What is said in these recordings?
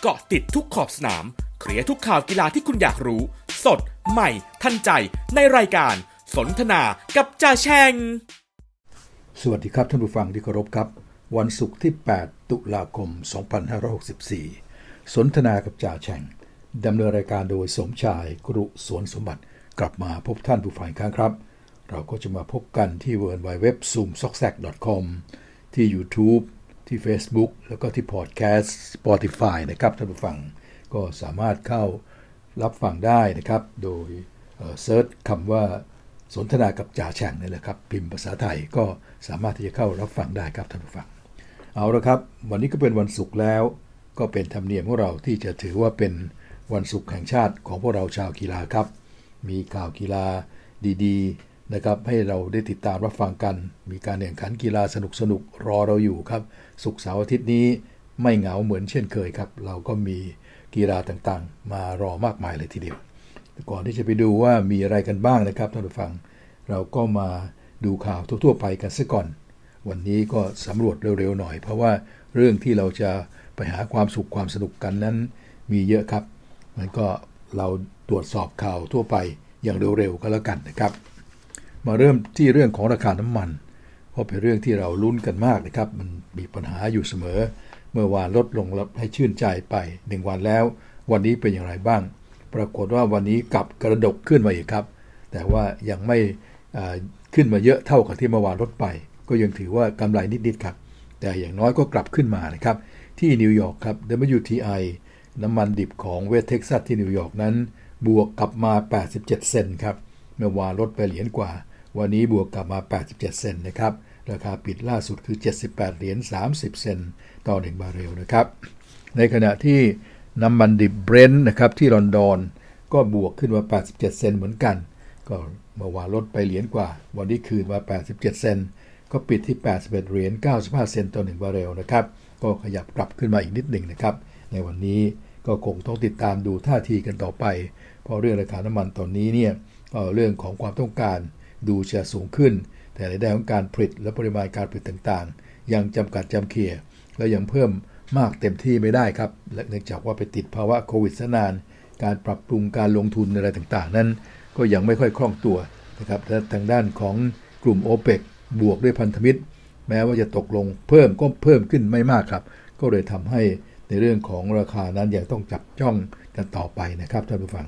เกาะติดทุกขอบสนาม เคลียร์ทุกข่าวกีฬาที่คุณอยากรู้ สด ใหม่ ทันใจ ในรายการ สนทนากับจ่าแชง สวัสดีครับท่านผู้ฟังที่เคารพครับ วันศุกร์ที่ 8 ตุลาคม 2564 สนทนากับจ่าแฉ่งดำเนินรายการโดยสมชายกรุสวนสมบัติกลับมาพบท่านผู้ฟังครั้งครับ เราก็จะมาพบกันที่ w w w z o o m s o c k s a c c o m ที่ YouTube ที่ Facebook แล้วก็ที่ Podcast Spotify นะครับท่านผู้ฟังก็สามารถเข้ารับฟังได้นะครับ โดยเซิร์ชคำว่าสนทนากับจ่าแฉ่งนี่แหละครับ พิมพ์ภาษาไทยก็สามารถที่จะเข้ารับฟังได้ครับท่านผู้ฟัง เอาละครับ วันนี้ก็เป็นวันศุกร์แล้ว ก็เป็นธรรมเนียมของเราที่จะถือว่าเป็นวันศุกร์แห่งชาติของพวกเราชาวกีฬาครับ มีข่าวกีฬาดี ๆ นะครับ ให้เราได้ติดตามรับฟังกัน มีการแข่งขันกีฬาสนุกๆรอเราอยู่ครับศุกเสาร์อาทิตย์นี้ไม่เหงาเหมือนเช่นเคยครับ เราก็มีกีฬาต่างๆ มารอมากมายเลยทีเดียว ก่อนที่จะไปดูว่ามีอะไรกันบ้างนะครับท่านผู้ฟัง เราก็มาดูข่าวทั่วๆไปกันซะก่อน วันนี้ก็สำรวจเร็วๆหน่อย เพราะว่าเรื่องที่เราจะไปหาความสุขความสนุกกันนั้น มีเยอะครับ มันก็เราตรวจสอบข่าวทั่วไปอย่างเร็วๆก็แล้วกันนะครับ มาเริ่มที่เรื่องของราคาน้ำมัน เพราะเป็นเรื่องที่เราลุ้นกันมากนะครับ มันมีปัญหาอยู่เสมอ เมื่อวานลดลงแล้วให้ชื่นใจไป 1 วันแล้ว วันนี้เป็นอย่างไรบ้าง ปรากฏว่าวันนี้กลับกระดกขึ้นมาอีกครับ แต่ว่ายังไม่ขึ้นมาเยอะเท่ากับที่เมื่อวานลดไป ก็ยังถือว่ากำไรนิดๆครับ แต่อย่างน้อยก็กลับขึ้นมานะครับ ที่นิวยอร์กครับ WTI น้ำมันดิบของเวสเท็กซัสที่นิวยอร์กนั้น บวกกลับมา 87 เซนต์ครับ เมื่อวานลดไปเหรียญกว่า วันนี้บวกกลับมา 87 เซนต์นะครับ ราคาปิดล่าสุดคือ 78 เหรียญ 30 เซนต์ต่อ 1 บาร์เรลนะครับ ในขณะที่น้ำมันดิบเบรนท์นะครับที่ลอนดอนก็บวกขึ้นมา 87 เซนต์เหมือนกัน ก็เมื่อวานลดไปเหรียญกว่า วันนี้คืนมา 87 เซนต์ก็ปิดที่ 81 เหรียญ 95 เซนต์ต่อ 1 บาร์เรลนะครับ ก็ขยับกลับขึ้นมาอีกนิดหนึ่งนะครับ ในวันนี้ก็คงต้องติดตามดูท่าทีกันต่อไป เพราะเรื่องราคาน้ำมันตอนนี้เนี่ยเรื่องของความต้องการ ดูจะสูงขึ้น แต่ในด้านของการผลิตและปริมาณการผลิตต่างๆ ยังจำกัดจำเคียและยังเพิ่มมากเต็มที่ไม่ได้ครับเนื่องจากว่าไปติดภาวะโควิดซะนาน การปรับปรุงการลงทุนอะไรต่างๆ นั้น ก็ยังไม่ค่อยคล่องตัวนะครับและทางด้านของกลุ่ม o p e ปกบวกด้วยพันธมิตร แม้ว่าจะตกลงเพิ่มก็เพิ่มขึ้นไม่มากครับ ก็เลยทำให้ในเรื่องของราคานั้นยังต้องจับจ้องกันต่อไปนะครับท่านผู้ฟัง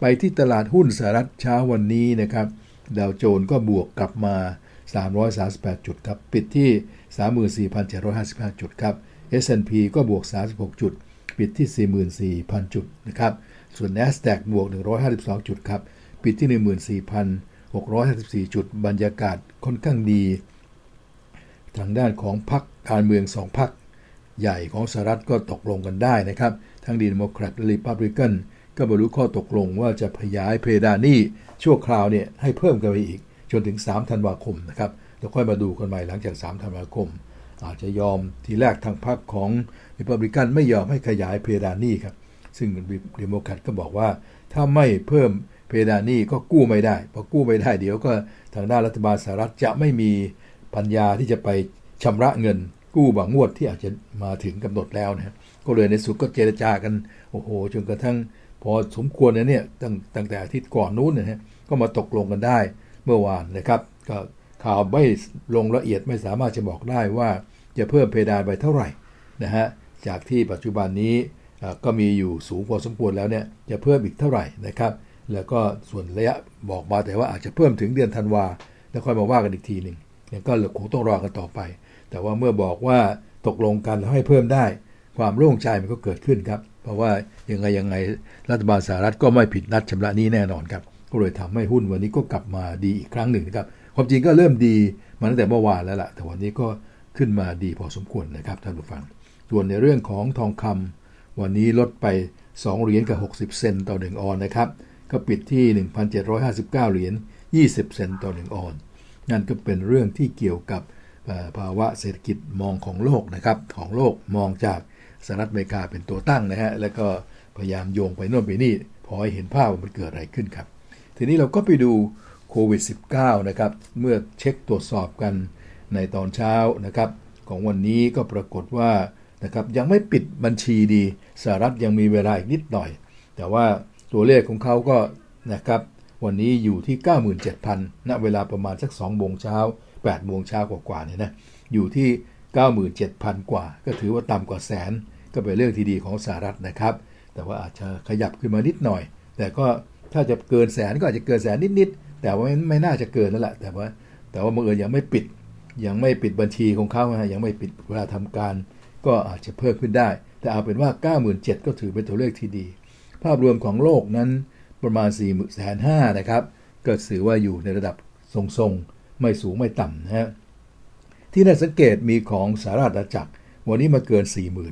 ไปที่ตลาดหุ้นสหรัฐเช้าวันนี้นะครับ ดาวโจนส์ก็บวกกลับมา 338 จุดครับ ปิดที่ 34,755 จุดครับ S&P ก็บวก 36 จุด ปิดที่ 44,000 จุดนะครับ ส่วน NASDAQ บวก 152 จุดครับ ปิดที่ 14,654 จุด บรรยากาศค่อนข้างดี ทางด้านของพรรคการเมือง2พรรคใหญ่ของสหรัฐก็ตกลงกันได้นะครับ ทั้งดีโมแครตและรีพับลิกันก็บรรลุข้อตกลงว่าจะขยายเพดานหนี้ ชั่วคราวเนี่ยให้เพิ่มกันไปอีก จนถึง 3 ธันวาคมนะครับแล้วค่อยมาดูกันใหม่หลังจาก 3 ธันวาคม อาจจะยอมทีแรกทางพรรคของริพับลิกันไม่ยอมให้ขยายเพดานหนี้ครับ ซึ่งดีโมแครตก็บอกว่า ถ้าไม่เพิ่มเพดานหนี้ก็กู้ไม่ได้พอกู้ไม่ได้เดี๋ยวก็ทางด้านรัฐบาลสหรัฐจะไม่มีปัญญาที่จะไปชำระเงิน กู้บางงวดที่อาจจะมาถึงกำหนดแล้วนะก็เลยในสุดก็เจรจากันโอ้โหจนกระทั่งพอสมควรเนี่ยตั้งตั้งแต่อาทิตย์ก่อนนู้นนะฮะ ก็มาตกลงกันได้เมื่อวานนะครับก็ข่าวไม่ลงละเอียดไม่สามารถจะบอกได้ว่าจะเพิ่มเพดานไปเท่าไหร่นะฮะจากที่ปัจจุบันนี้ก็มีอยู่สูงพอสมควรแล้วเนี่ยจะเพิ่มอีกเท่าไหร่นะครับแล้วก็ส่วนระยะบอกมาแต่ว่าอาจจะเพิ่มถึงเดือนธันวาแล้วค่อยมาว่ากันอีกทีหนึ่งก็คงต้องรอกันต่อไป แต่ว่าเมื่อบอกว่าตกลงกันแล้วให้เพิ่มได้ ความโล่งใจมันก็เกิดขึ้นครับ เพราะว่ายังไงยังไงรัฐบาลสหรัฐก็ไม่ผิดนัดชำระนี้แน่นอนครับ ก็เลยทำให้หุ้นวันนี้ก็กลับมาดีอีกครั้งหนึ่งนะครับ ความจริงก็เริ่มดีมาตั้งแต่เมื่อวานแล้วล่ะ แต่วันนี้ก็ขึ้นมาดีพอสมควรนะครับท่านผู้ฟัง ส่วนในเรื่องของทองคำวันนี้ลดไป 2 เหรียญกับ 60 เซนต์ต่อ 1 ออนนะครับ ก็ปิดที่ 1,759 เหรียญ 20 เซนต์ต่อ 1 ออน นั่นก็เป็นเรื่องที่เกี่ยวกับภาวะเศรษฐกิจมองของโลกนะครับ ของโลกมองจากสหรัฐอเมริกาเป็นตัวตั้งนะฮะ แล้วก็พยายามโยงไปโน่นไปนี่ พอให้เห็นภาพว่ามันเกิดอะไรขึ้นครับ ทีนี้เราก็ไปดูโควิด -19 นะครับ เมื่อเช็คตรวจสอบกันในตอนเช้านะครับ ของวันนี้ก็ปรากฏว่านะครับยังไม่ปิดบัญชีดีสหรัฐยังมีเวลาอีกนิดหน่อย แต่ว่าตัวเลขของเขาก็นะครับวันนี้อยู่ที่ 97,000 ณ เวลาประมาณสัก2โมงเช้า8โมงเช้ากว่าๆเนี่ยนะ อยู่ที่ 97,000 กว่า ก็ถือว่าต่ำกว่าแสน ก็เป็นเรื่องที่ดีของสหรัฐนะครับ แต่ว่าอาจจะขยับขึ้นมานิดหน่อย แต่ก็ ถ้าจะเกินแสนก็อาจจะเกินแสนนิดๆแต่ว่าไม่น่าจะเกินแล้วแหละแต่ว่าแต่ว่าบังเอิญยังไม่ปิดยังไม่ปิดบัญชีของเขาฮะยังไม่ปิดเวลาทำการ ก็อาจจะเพิ่มขึ้นได้ แต่เอาเป็นว่า 97,000 ก็ถือเป็นตัวเลขที่ดี ภาพรวมของโลกนั้นประมาณ 4 5 0 0 0นะครับก็ถือว่าอยู่ในระดับทรงๆ ไม่สูงไม่ต่ำนะฮะที่น่าสังเกตมีของสหรัฐอาณาจักร วันนี้มาเกิน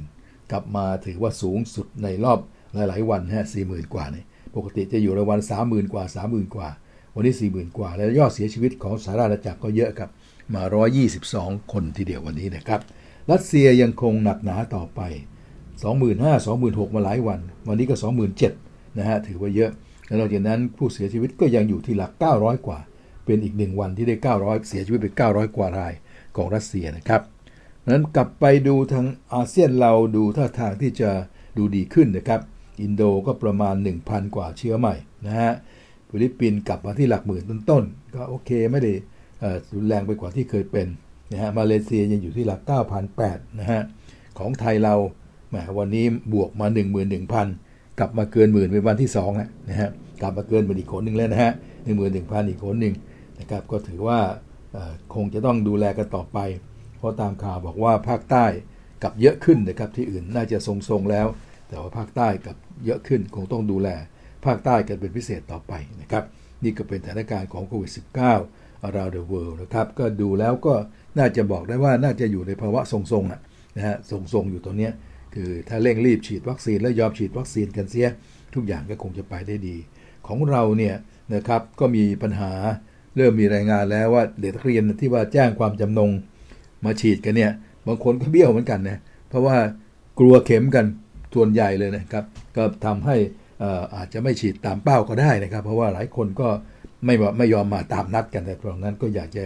40,000 กลับมาถือว่าสูงสุดในรอบหลาย ๆ วันฮะ40,000 กว่านี่ ปกติจะอยู่ในวัน 30,000 กว่า 30,000 กว่า วันนี้ 40,000 กว่า แล้วยอดเสียชีวิตของสหรัฐอาณาจักรก็เยอะครับ มา 122 คนทีเดียววันนี้นะครับ รัสเซียยังคงหนักหนาต่อไป 25,000 26,000 มาหลายวัน วันนี้ก็ 27,000 นะฮะ ถือว่าเยอะ แล้วนอกจากนั้นผู้เสียชีวิตก็ยังอยู่ที่หลัก 900 กว่า เป็นอีกหนึ่งวันที่ได้ 900 เสียชีวิตเป็น900 กว่ารายของรัสเซียนะครับนั้นกลับไปดูทางอาเซียนเราดูท่าทางที่จะดูดีขึ้นนะครับ อินโดก็ประมาณ 1,000 กว่าเชื้อใหม่นะฮะฟิลิปปินส์กลับมาที่หลักหมื่นต้นๆก็โอเคไม่ได้รุนแรงไปกว่าที่เคยเป็นนะฮะมาเลเซียยังอยู่ที่หลัก9,008นะฮะของไทยเราแหมวันนี้บวกมา 11,000 กลับมาเกินหมื่นเป็นวันที่2นะฮะกลับมาเกินเป็นอีกคนหนึ่งแล้วนะฮะ11,000 อีกคนหนึ่งนะครับก็ถือว่าคงจะต้องดูแลกันต่อไป เพราะตามข่าวบอกว่าภาคใต้กลับเยอะขึ้นนะครับที่อื่นน่าจะทรงๆแล้ว แต่ว่าภาคใต้กับเยอะขึ้นคงต้องดูแล ภาคใต้กันเป็นพิเศษต่อไปนะครับ นี่ก็เป็นสถานการณ์ของโควิด -19 around the world นะครับ ก็ดูแล้วก็น่าจะบอกได้ว่าน่าจะอยู่ในภาวะทรงๆนะฮะทรงๆอยู่ตรงเนี้ยคือถ้าเร่งรีบฉีดวัคซีนแล้วยอมฉีดวัคซีนกันเสีย ทุกอย่างก็คงจะไปได้ดี ของเราเนี่ยนะครับก็มีปัญหาเริ่มมีรายงานแล้วว่าเด็กนักเรียนที่ว่าแจ้งความจำนงมาฉีดกันเนี่ยบางคนก็เบี้ยวเหมือนกันนะเพราะว่ากลัวเข็มกัน ส่วนใหญ่เลยนะครับ ก็ทำให้อาจจะไม่ฉีดตามเป้าก็ได้นะครับ เพราะว่าหลายคนก็ไม่ไม่ยอมมาตามนัดกันแต่ตรงนั้นก็อยากจะ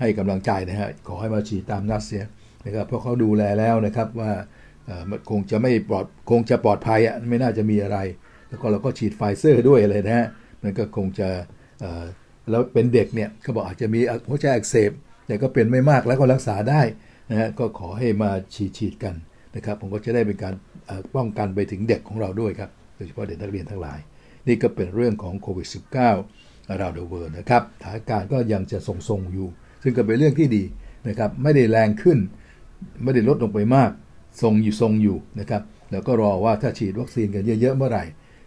ให้กำลังใจนะฮะขอให้มาฉีดตามนัดเสียนะครับเพราะเขาดูแลแล้วนะครับว่าคงจะไม่ปลอดคงจะปลอดภัยอะไม่น่าจะมีอะไร แล้วก็เราก็ฉีดไฟเซอร์ด้วยเลยนะฮะมันก็คงจะแล้วเป็นเด็กเนี่ยเขาบอกอาจจะมีหัวใจอักเสบแต่ก็เป็นไม่มากแล้วก็รักษาได้นะฮะก็ขอให้มาฉีดฉีดกันนะครับ ผมก็จะได้เป็นการ ป้องกันไปถึงเด็กของเราด้วยครับ โดยเฉพาะเด็กนักเรียนทั้งหลาย นี่ก็เป็นเรื่องของโควิด -19 เราเดเวอร์นะครับสถานการณ์ก็ยังจะทรงๆอยู่ ซึ่งก็เป็นเรื่องที่ดีนะครับ ไม่ได้แรงขึ้น ไม่ได้ลดลงไปมาก ทรงอยู่ทรงอยู่นะครับ แล้วก็รอว่าถ้าฉีดวัคซีนกันเยอะๆเมื่อไหร่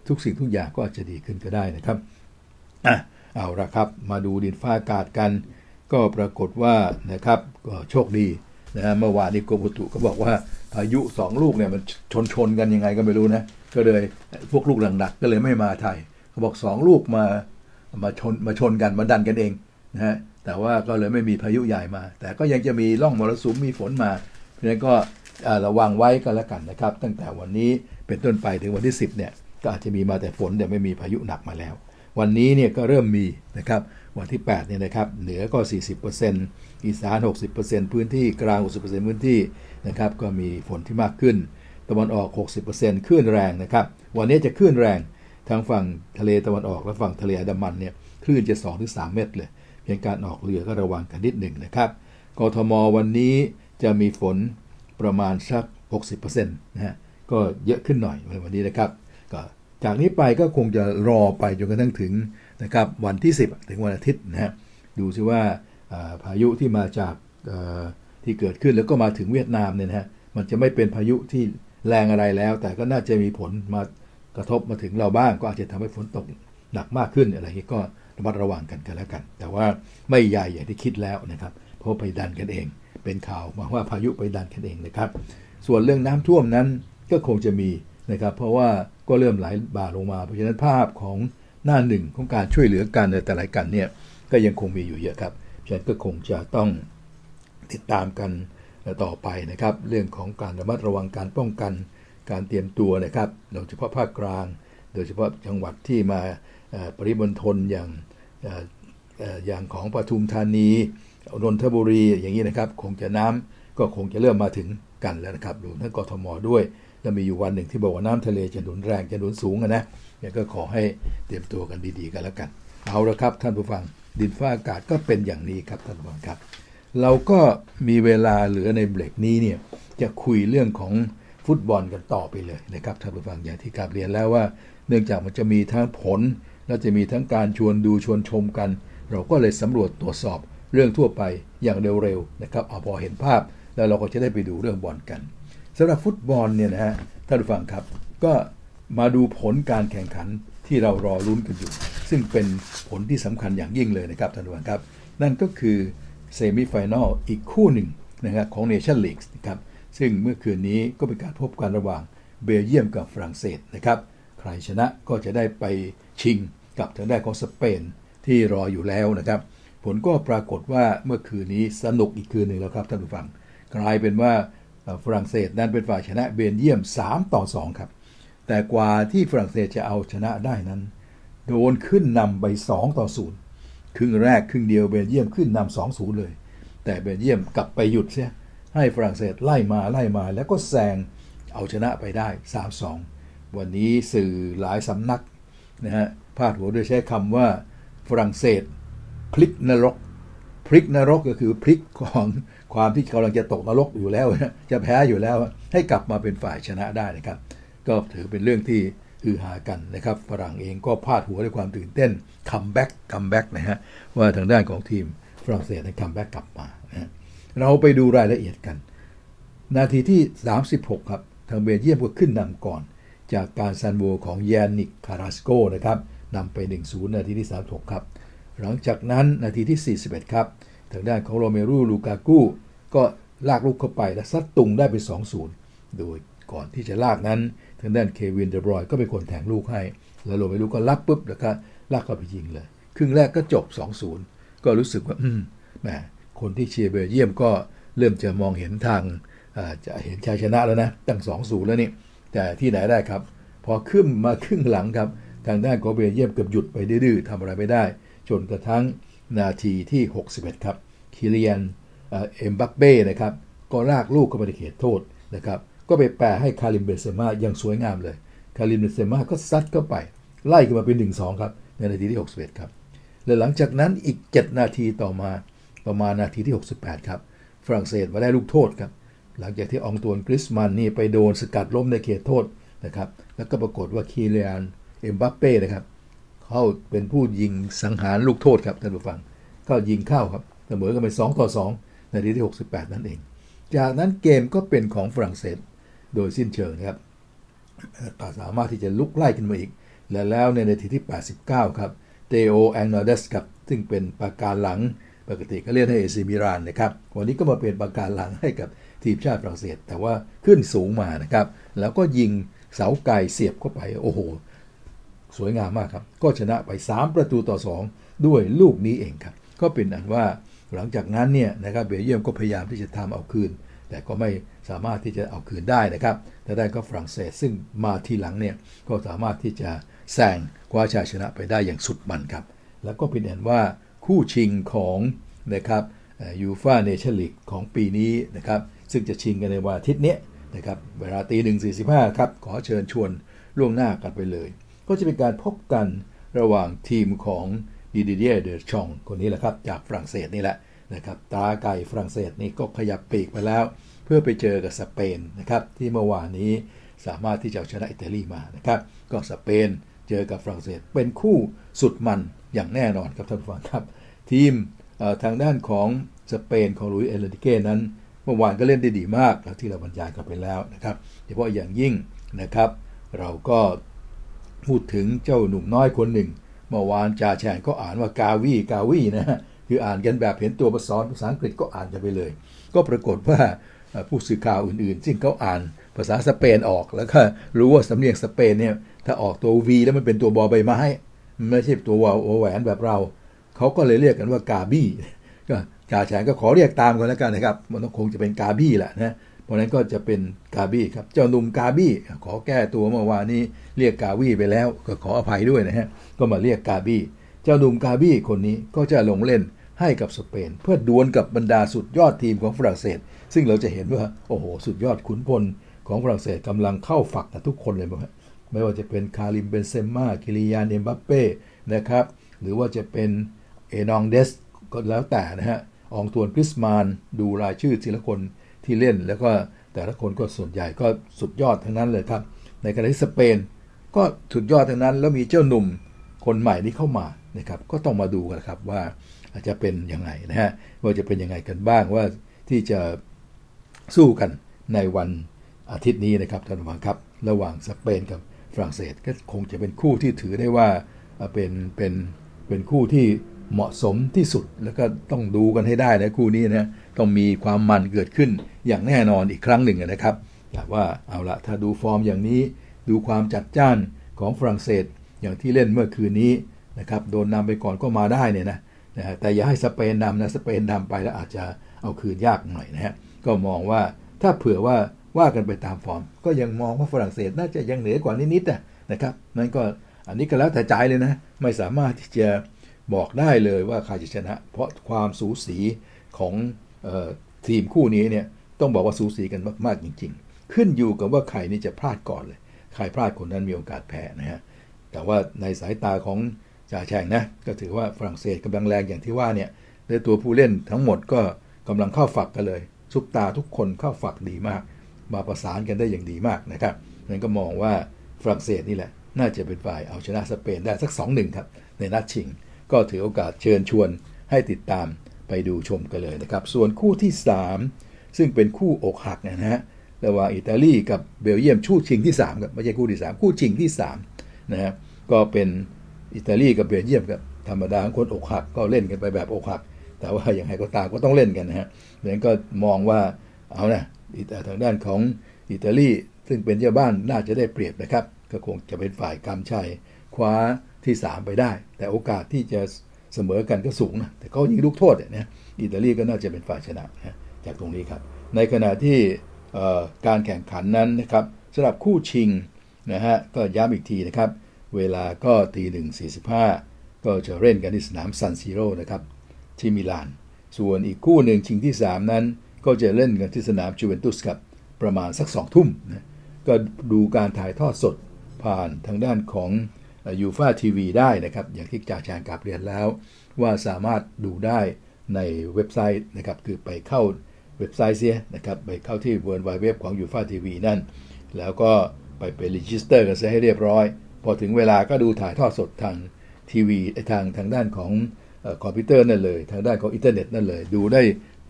ทุกสิ่งทุกอย่างก็อาจจะดีขึ้นก็ได้นะครับอะเอาละครับ มาดูดินฟ้าอากาศกัน ก็ปรากฏว่านะครับก็โชคดีนะฮะเมื่อวานนี้กรมอุตุก็บอกว่า พายุ2ลูกเนี่ยมันชนชนกันยังไงก็ไม่รู้นะ ก็เลยพวกลูกหนักๆก็เลยไม่มาไทยเขาบอก2ลูกมามาชนมาชนกันมาดันกันเองนะฮะแต่ว่าก็เลยไม่มีพายุใหญ่มา แต่ก็ยังจะมีร่องมรสุมมีฝนมา เพราะฉะนั้นก็ระวังไว้ก็แล้วกันนะครับ ตั้งแต่วันนี้เป็นต้นไปถึงวันที่ 10เนี่ยก็อาจจะมีมาแต่ฝนแต่ไม่มีพายุหนักมาแล้ว วันนี้เนี่ยก็เริ่มมีนะครับวันที่8เนี่ยนะครับเหนือก็ 40%อีสาน 60%พื้นที่กลาง 60%พื้นที่นะครับก็มีฝนที่มากขึ้น ตะวันออก 60%คลื่นแรงนะครับ วันนี้จะคลื่นแรงทางฝั่งทะเลตะวันออกและฝั่งทะเลอันดามันเนี่ยคลื่นจะ 2-3ถึงเมตรเลย เพียงการออกเรือก็ระวังกันนิดหนึ่งนะครับกทมวันนี้จะมีฝนประมาณสัก 60%นะฮะก็เยอะขึ้นหน่อยในวันนี้นะครับก็จากนี้ไปก็คงจะรอไปจนกระทั่งถึงนะครับวันที่ 10 ถึงวันอาทิตย์นะฮะดูซิว่าพายุที่มาจาก ที่เกิดขึ้นแล้วก็มาถึงเวียดนามเนี่ยนะฮะมันจะไม่เป็นพายุที่แรงอะไรแล้ว แต่ก็น่าจะมีผลมากระทบมาถึงเราบ้าง ก็อาจจะทำให้ฝนตกหนักมากขึ้นอะไรอย่างนี้ก็ระมัดระวังกันกันแล้วกัน แต่ว่าไม่ใหญ่อย่างที่คิดแล้วนะครับ เพราะไปดันกันเอง เป็นข่าวมาว่าพายุไปดันกันเองนะครับ ส่วนเรื่องน้ำท่วมนั้นก็คงจะมีนะครับ เพราะว่าก็เริ่มไหลบ่าลงมา เพราะฉะนั้นภาพของหน้าหนึ่งของการช่วยเหลือกันแต่ละกันเนี่ยก็ยังคงมีอยู่เยอะครับฉะนั้นก็คงจะต้อง ติดตามกันต่อไปนะครับ เรื่องของการระมัดระวังการป้องกัน การเตรียมตัวนะครับโดยเฉพาะภาคกลาง โดยเฉพาะจังหวัดที่มาปริมณฑลอย่างอย่างของปทุมธานีนนทบุรีอย่างนี้นะครับ คงจะน้ำก็คงจะเริ่มมาถึงกันแล้วนะครับรวมทั้งกทมด้วยแล้วมีอยู่วันหนึ่งที่บอกว่าน้ำทะเลจะหนุนแรงจะหนุนสูงนะเนี่ยก็ขอให้เตรียมตัวกันดีๆกันแล้วกัน เอาละครับท่านผู้ฟังดินฟ้าอากาศก็เป็นอย่างนี้ครับท่านผู้ฟังครับ เราก็มีเวลาเหลือในเบรกนี้เนี่ยจะคุยเรื่องของฟุตบอลกันต่อไปเลยนะครับท่านผู้ฟังอย่างที่กาบเรียนแล้วว่า เนื่องจากมันจะมีทั้งผล และจะมีทั้งการชวนดูชวนชมกัน เราก็เลยสำรวจตรวจสอบเรื่องทั่วไปอย่างเร็วๆนะครับเอาพอเห็นภาพ แล้วเราก็จะได้ไปดูเรื่องบอลกันสำหรับฟุตบอลเนี่ยนะฮะท่านผู้ฟังครับ ก็มาดูผลการแข่งขันที่เรารอลุ้นกันอยู่ ซึ่งเป็นผลที่สำคัญอย่างยิ่งเลยนะครับท่านผู้ฟังครับ นั่นก็คือ semi-final อีกคู่หนึ่งนะครับของเนชั่นลีกนะครับซึ่งเมื่อคืนนี้ก็เป็นการพบกันระหว่างเบลเยียมกับฝรั่งเศสนะครับใครชนะก็จะได้ไปชิงกับทางด้านของสเปนที่รออยู่แล้วนะครับ ผลก็ปรากฏว่าเมื่อคืนนี้สนุกอีกคืนหนึ่งแล้วครับท่านผู้ฟัง กลายเป็นว่าฝรั่งเศสนั้นเป็นฝ่ายชนะเบลเยียม 3 ต่อ 2 ครับ แต่กว่าที่ฝรั่งเศสจะเอาชนะได้นั้น โดนขึ้นนำไป 2 ต่อ 0 ครึ่งแรกครึ่งเดียวเบลเยียมขึ้นนำ2 0เลย แต่เบลเยียมกลับไปหยุดเสียให้ฝรั่งเศสไล่มาไล่มา แล้วก็แซงเอาชนะไปได้3-2วันนี้สื่อหลายสำนักนะฮะพาดหัวโดยใช้คำว่าฝรั่งเศสพลิกนรกพลิกนรกก็คือพลิกของความที่กำลังจะตกนรกอยู่แล้ว จะแพ้อยู่แล้วให้กลับมาเป็นฝ่ายชนะได้นะครับ ก็ถือเป็นเรื่องที่ ฮือฮากันนะครับฝรั่งเองก็พาดหัวด้วยความตื่นเต้นcomeback comeback นะฮะว่าทางด้านของทีมฝรั่งเศสได้ comeback กลับมานะเราไปดูรายละเอียดกัน นาทีที่ 36 ครับ ทางเบลเยียมก็ขึ้นนำก่อน จากการซัลโวของยานิกคาราสโกนะครับนำไป 1-0 นาทีที่ 36 ครับ หลังจากนั้นนาทีที่ 41 ครับ ทางด้านของโรเมรูลูกากูก็ลากลูกเข้าไปและซัดตุงได้ไป 2-0 โดยก่อนที่จะลากนั้น ทางด้านเควินเดอ บรอยน์ก็เป็นคนแทงลูกให้ แล้วโรเมรูก็รับปุ๊บแล้วก็ลากเข้าไปยิงเลย ครึ่งแรกก็จบ 2-0 ก็รู้สึกว่าอืมแหมคนที่เชียร์เบลเยียมก็เริ่มจะมองเห็นทางจะเห็นชัยชนะแล้วนะ ตั้ง2อศูนย์แล้วนี่ แต่ที่ไหนได้ครับ พอขึ้นมาครึ่งหลังครับ ทางด้านของเบลเยียมเกือบหยุดไปดื้อๆทำอะไรไม่ได้ จนกระทั่งนาทีที่ 61 ครับคิเลียนเอ็มบัปเป้นะครับ ก็ลากลูกเข้าไปในเขตโทษนะครับ ก็ไปแปะให้คาริมเบนเซมาอย่างสวยงามเลย คาริมเบนเซมาก็ซัดเข้าไป ไล่ขึ้นมาเป็น1-2 ครับ ในนาทีที่ 61 ครับ และหลังจากนั้นอีก 7 นาทีต่อมาประมาณนาทีที่ 68 ครับ ฝรั่งเศสมาได้ลูกโทษครับ หลังจากที่อองตวนกรีซมันน์นี่ไปโดนสกัดล้มในเขตโทษนะครับ แล้วก็ปรากฏว่าคีเลียนเอ็มบัปเป้นะครับเขาเป็นผู้ยิงสังหารลูกโทษครับท่านผู้ฟังก็ยิงเข้าครับเสมอกันไป2ต่อ2นาทีที่ 68 นั่นเอง จากนั้นเกมก็เป็นของฝรั่งเศส โดยสิ้นเชิงนะครับสามารถที่จะลุกไล่ขึ้นมาอีก และแล้วในนาทีที่ 89 ครับเตโอแองนอเดสกับซึ่งเป็นปากการหลังปกติก็เล่นให้เอซิมิรานนะครับ วันนี้ก็มาเป็นประการหลังให้กับทีมชาติฝรั่งเศส แต่ว่าขึ้นสูงมานะครับ แล้วก็ยิงเสาไก่เสียบเข้าไป โอ้โห สวยงามมากครับ ก็ชนะไป 3 ประตูต่อ 2 ด้วยลูกนี้เองครับ ก็เป็นอันว่าหลังจากนั้นเนี่ยนะครับเบลเยียมก็พยายามที่จะทำเอาคืน แต่ก็ไม่สามารถที่จะเอาคืนได้นะครับแต่ได้ก็ฝรั่งเศสซึ่งมาทีหลังเนี่ยก็สามารถที่จะแซงคว้าชัยชนะไปได้อย่างสุดมันครับ แล้วก็เป็นอันว่าคู่ชิงของนะครับยูฟาเนชั่นลีกของปีนี้นะครับ ซึ่งจะชิงกันในวันอาทิตย์นี้นะครับเวลาตีหนึ่งสี่สิบห้าครับ ขอเชิญชวนล่วงหน้ากันไปเลย ก็จะเป็นการพบกันระหว่างทีมของดิดิเดียเดอชองคนนี้แหละครับ จากฝรั่งเศสนี่แหละ นะครับตาไก่ฝรั่งเศสนี่ก็ขยับปีกไปแล้ว เพื่อไปเจอกับสเปนนะครับที่เมื่อวานนี้สามารถที่จะชนะอิตาลีมานะครับก็สเปนเจอกับฝรั่งเศสเป็นคู่สุดมันอย่างแน่นอนครับท่านผู้ฟังครับ ทีมทางด้านของสเปนของลุยส์ เอ็นริเก้นั้น เมื่อวานก็เล่นได้ดีมากแล้วที่เราบรรยายกันไปแล้วนะครับเฉพาะอย่างยิ่งนะครับ เราก็พูดถึงเจ้าหนุ่มน้อยคนหนึ่งเมื่อวานจ่าแฉ่งก็อ่านว่ากาวีกาวีนะฮะ คืออ่านกันแบบเห็นตัวภาษาภาษาอังกฤษก็อ่านกันไปเลย ก็ปรากฏว่าผู้สื่อข่าวอื่นๆ ซึ่งเขาอ่านภาษาสเปนออกแล้วก็รู้ว่าสำเนียงสเปนเนี่ยถ้าออกตัว V แล้วมันเป็นตัวบอใบไม้ไม่ใช่ตัววอแหวนแบบเรา เขาก็เลยเรียกกันว่ากาบี้ก็จ่าแฉงก็ขอเรียกตามกันแล้วกันนะครับ มันคงจะเป็นกาบี้แหละนะเพราะนั้นก็จะเป็นกาบี้ครับเจ้าหนุ่มกาบี้ขอแก้ตัวเมื่อวานนี้เรียกกาบี้ไปแล้ว ก็ขออภัยด้วยนะฮะก็มาเรียกกาบี้เจ้าหนุ่มกาบี้คนนี้ก็จะลงเล่น ให้กับสเปน เพื่อดวลกับบรรดาสุดยอดทีมของฝรั่งเศส ซึ่งเราจะเห็นว่าโอ้โห สุดยอดขุนพลของฝรั่งเศสกำลังเข้าฝักกับทุกคนเลยมั้ไม่ว่าจะเป็นคาริมเบนเซม่าคิริยานเอ็มบัปเป้นะครับหรือว่าจะเป็นเอนองเดสก็แล้วแต่นะฮะองตวนกริสมานดูรายชื่อทีละคนที่เล่น แล้วก็แต่ละคนก็ส่วนใหญ่ก็สุดยอดทั้งนั้นเลยครับ ในขณะที่สเปนก็สุดยอดทั้งนั้น แล้วมีเจ้าหนุ่มคนใหม่ที่เข้ามานะครับก็ต้องมาดูกันครับว่า จจะเป็นยังไงนะฮะว่าจะเป็นยังไงกันบ้างว่าที่จะสู้กันในวันอาทิตย์นี้นะครับท่านผู้ฟังครับ ระหว่างสเปนกับฝรั่งเศสก็คงจะเป็นคู่ที่ถือได้ว่าเป็นเป็นเป็นคู่ที่เหมาะสมที่สุดแล้วก็ต้องดูกันให้ได้นะคู่นี้นะต้องมีความมันเกิดขึ้นอย่างแน่นอนอีกครั้งหนึ่งนะครับแต่ว่าเอาละถ้าดูฟอร์มอย่างนี้ ดูความจัดจ้านของฝรั่งเศสอย่างที่เล่นเมื่อคืนนี้นะครับโดนนำไปก่อนก็มาได้เนี่ยนะ นะแต่อย่าให้สเปนนำนะสเปนนำไปแล้วอาจจะเอาคืนยากหน่อยนะฮะก็มองว่าถ้าเผื่อว่าว่ากันไปตามฟอร์ม ก็ยังมองว่าฝรั่งเศสน่าจะยังเหนือกว่านิดๆนะครับนั่นก็อันนี้ก็แล้วแต่ใจเลยนะ ไม่สามารถที่จะบอกได้เลยว่าใครจะชนะ เพราะความสูสีของออทีมคู่นี้เนี่ยต้องบอกว่าสูสีกันมากๆจริง ๆ ขึ้นอยู่กับว่าใครนี่จะพลาดก่อนเลย ใครพลาดคนนั้นมีโอกาสแพ้นะฮะแต่ว่าในสายตาของ จ่าแชงนะก็ถือว่าฝรั่งเศสกำลังแรงอย่างที่ว่าเนี่ยในตัวผู้เล่นทั้งหมดก็กำลังเข้าฝักกันเลยซุปตาทุกคนเข้าฝักดีมาก มาประสานกันได้อย่างดีมากนะครับนั้นก็มองว่าฝรั่งเศสนี่แหละน่าจะเป็นฝ่ายเอาชนะสเปนได้สัก 2 1 ครับ ในนัดชิง ก็ถือโอกาสเชิญชวนให้ติดตามไปดูชมกันเลยนะครับ ส่วนคู่ที่ 3 ซึ่งเป็นคู่อกหักนะฮะระหว่างอิตาลีกับเบลเยียมชู่ชิงที่3ครับไม่ใช่คู่ที่ 3 คู่ชิงที่3นะฮะก็เป็น อิตาลีกับเบลเยียมกับธรรมดาคนอกหักก็เล่นกันไปแบบอกหัก แต่ว่าอย่างไรก็ตามก็ต้องเล่นกันนะฮะดังนั้นก็มองว่าเอานะทางด้านของอิตาลีซึ่งเป็นเจ้าบ้านน่าจะได้เปรียบนะครับ ก็คงจะเป็นฝ่ายกำชัยคว้าที่ 3 ไปได้ แต่โอกาสที่จะเสมอกันก็สูงนะแต่เขายิงลูกโทษเนี่ยอิตาลีก็น่าจะเป็นฝ่ายชนะนะจากตรงนี้ครับ ในขณะที่การแข่งขันนั้นนะครับสำหรับคู่ชิงนะฮะก็ย้ำอีกทีนะครับ เวลาก็ตีหนึ่งสี่สิบห้าก็จะเล่นกันที่สนามซันซิโร่นะครับ ที่มิลาน ส่วนอีกคู่หนึ่งชิงที่ 3 นั้น ก็จะเล่นกันที่สนามจูเวนตุสครับประมาณสัก2ทุ่มนะก็ดูการถ่ายทอดสดผ่านทางด้านของยูฟาทีวีได้นะครับ อย่างที่จ่าแจงกลับเรียนแล้ว ว่าสามารถดูได้ในเว็บไซต์นะครับ คือไปเข้าเว็บไซต์เสียนะครับ ไปเข้าที่ w w w ของยูฟ่าทีวีนั่น แล้วก็ไปไป register กันซะให้เรียบร้อย อถึงเวลาก็ดูถ่ายทอดสดทางทีวีทางทางด้านของคอมพิวเตอร์นั่นเลย ทางด้านของอินเทอร์เน็ตนั่นเลย ดูได้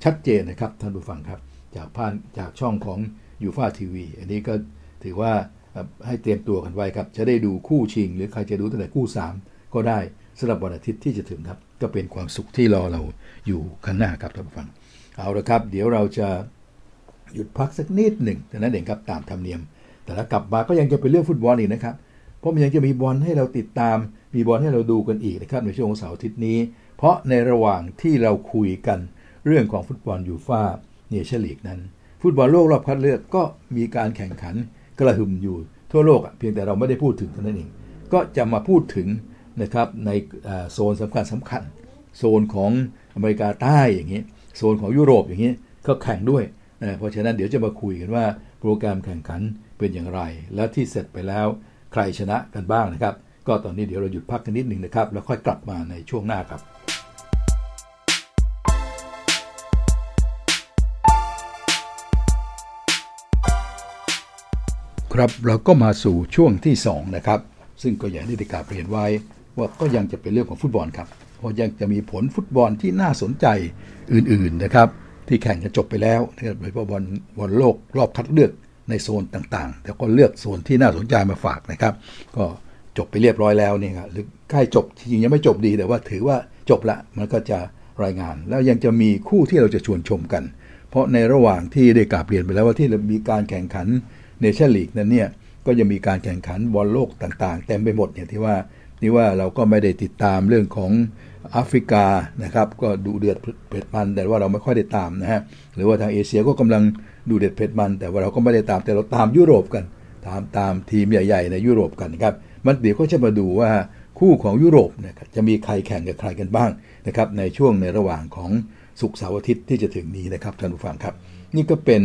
ชัดเจนนะครับท่านผู้ฟังครับ จากผ่านจากช่องของยูฟ่าทีวีอันนี้ก็ถือว่าให้เตรียมตัวกันไว้ครับ จะได้ดูคู่ชิง หรือใครจะดูตั้งแต่คู่ 3 ก็ได้สำหรับวันอาทิตย์ที่จะถึงครับ ก็เป็นความสุขที่รอเราอยู่ข้างหน้าครับท่านผู้ฟัง เอาละครับ เดี๋ยวเราจะหยุดพักสักนิดหนึ่งแต่นั้นเองครับตามธรรมเนียม แต่ละกลับมาก็ยังจะเป็นเรื่องฟุตบอลอีกนะครับ เพราะมันยังจะมีบอลให้เราติดตาม มีบอลให้เราดูกันอีกนะครับในช่วงเสาร์อาทิตย์นี้ เพราะในระหว่างที่เราคุยกันเรื่องของฟุตบอลยูฟ่าเนชั่นลีกนั้น ฟุตบอลโลกรอบคัดเลือกก็มีการแข่งขันกระหึ่มอยู่ทั่วโลกเพียงแต่เราไม่ได้พูดถึงเท่านั้นเอง ก็จะมาพูดถึงนะครับในโซนสำคัญสำคัญ โซนของอเมริกาใต้อย่างนี้ โซนของยุโรปอย่างนี้ก็แข่งด้วยนะเพราะฉะนั้นเดี๋ยวจะมาคุยกันว่าโปรแกรมแข่งขันเป็นอย่างไร และที่เสร็จไปแล้ว ใครชนะกันบ้างนะครับ ก็ตอนนี้เดี๋ยวเราหยุดพักกันนิดหนึ่งนะครับ แล้วค่อยกลับมาในช่วงหน้าครับครับเราก็มาสู่ช่วงที่2นะครับซึ่งก็อย่างที่ได้กาวเรียนไว้ ว่าก็ยังจะเป็นเรื่องของฟุตบอลครับเพราะยังจะมีผลฟุตบอลที่น่าสนใจอื่นๆนะครับ ที่แข่งกันจบไปแล้วนะครับโดยเฉพาะบอลบอลโลกรอบคัดเลือก ในโซนต่างๆแต่ก็เลือกโซนที่น่าสนใจมาฝากนะครับ ก็จบไปเรียบร้อยแล้วนี่ครับหรือใกล้จบจริงๆยังไม่จบดีแต่ว่าถือว่าจบละมันก็จะรายงาน แล้วยังจะมีคู่ที่เราจะชวนชมกัน เพราะในระหว่างที่ได้กราบเรียนไปแล้วว่าที่มีการแข่งขันเนชั่นลีกนั้นเนี่ยก็จะมีการแข่งขันบอลโลกต่างๆ เต็มไปหมดเนี่ยที่ว่านี่ว่าเราก็ไม่ได้ติดตามเรื่องของแอฟริกานะครับ ก็ดุเดือดเผ็ดมันแต่ว่าเราไม่ค่อยได้ตามนะฮะหรือว่าทางเอเชียก็กำลัง ดุเด็ดเผ็ดมัน แต่ว่าเราก็ไม่ได้ตามแต่เราตามยุโรปกัน ตามตามทีมใหญ่ ๆ ในยุโรปกันครับ มันเดี๋ยวก็จะมาดูว่าคู่ของยุโรปเนี่ยจะมีใครแข่งกับใครกันบ้างนะครับในช่วงในระหว่างของศุกร์เสาร์อาทิตย์ที่จะถึงนี้นะครับท่านผู้ฟังครับ นี่ก็เป็น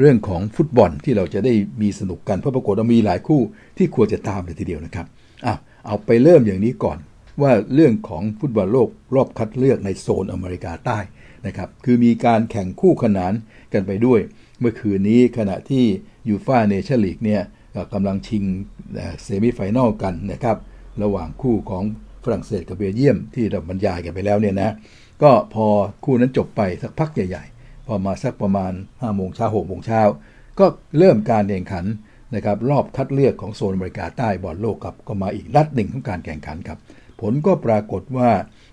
เรื่องของฟุตบอลที่เราจะได้มีสนุกกันเพราะปรากฏว่ามีหลายคู่ที่ควรจะตามเลยทีเดียวนะครับอะเอาไปเริ่มอย่างนี้ก่อนว่าเรื่องของฟุตบอลโลกรอบคัดเลือกในโซนอเมริกาใต้นะครับคือมีการแข่งคู่ขนานกันไปด้วย เมื่อคืนนี้ขณะที่ยูฟ่าเนชั่นลีกเนี่ยกำลังชิง semi-final กันนะครับ ระหว่างคู่ของฝรั่งเศสกับเบลเยียมที่เราบรรยายกันไปแล้วเนี่ยนะก็พอคู่นั้นจบไปสักพักใหญ่ๆ พอมาสักประมาณ5โมงเช้า6โมงเช้าก็เริ่มการแข่งขันนะครับรอบคัดเลือกของโซนอเมริกาใต้บอลโลกครับก็มาอีกนัดหนึ่งของการแข่งขันครับ ผลก็ปรากฏว่า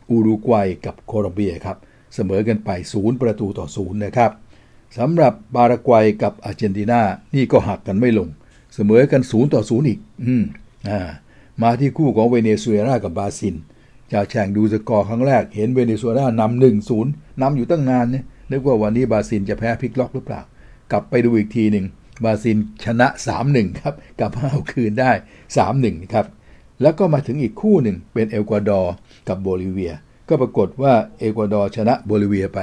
อูรุกวัยกับโคลอมเบียครับเสมอกันไปศูนย์ประตูต่อศูนย์นะครับ สำหรับบารากวัยกับอาร์เจนตินา นี่ก็หักกันไม่ลง เสมอกันศูนย์ต่อศูนย์อีก อืมอ่ามาที่คู่ของเวเนซุเอลากับบราซิลจากแข่งดูสกอร์ครั้งแรก เห็นเวเนซุเอลานำหนึ่งศูนย์นำอยู่ตั้งนานเนี่ยนึกว่าวันนี้บราซิลจะแพ้พลิกล็อกหรือเปล่า กลับไปดูอีกทีหนึ่งบราซิลชนะ3-1ครับกลับมาเอาคืนได้3-1ครับแล้วก็มาถึงอีกคู่หนึ่งเป็นเอกวาดอร์กับโบลิเวีย ก็ปรากฏว่าเอกวาดอร์ชนะโบลิเวียไป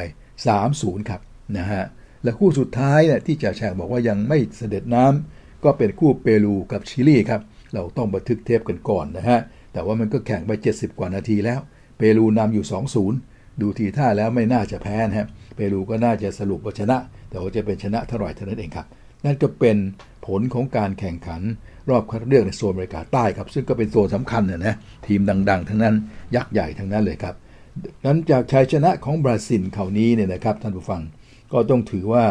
3-0 ครับนะฮะ และคู่สุดท้ายเนี่ยที่จ่าแฉกบอกว่ายังไม่เสด็จน้ำก็เป็นคู่เปรูกับชิลีครับ เราต้องบันทึกเทปกันก่อนนะฮะ แต่ว่ามันก็แข่งไป 70 กว่านาทีแล้ว เปรูนำอยู่ 2-0 ดูทีท่าแล้วไม่น่าจะแพ้นะฮะ เปรูก็น่าจะสรุปว่าชนะ แต่ว่าจะเป็นชนะเท่าไหร่เท่านั้นเองครับ นั่นก็เป็นผลของการแข่งขันรอบคัดเลือกในโซนอเมริกาใต้ครับ ซึ่งก็เป็นโซนสำคัญนะนะทีมดัง ๆ ทั้งนั้นยักษ์ใหญ่ทั้งนั้นเลยครับนั้นจากชัยชนะของบราซิลคราวนี้เนี่ยนะครับท่านผู้ฟัง ก็ต้องถือว่า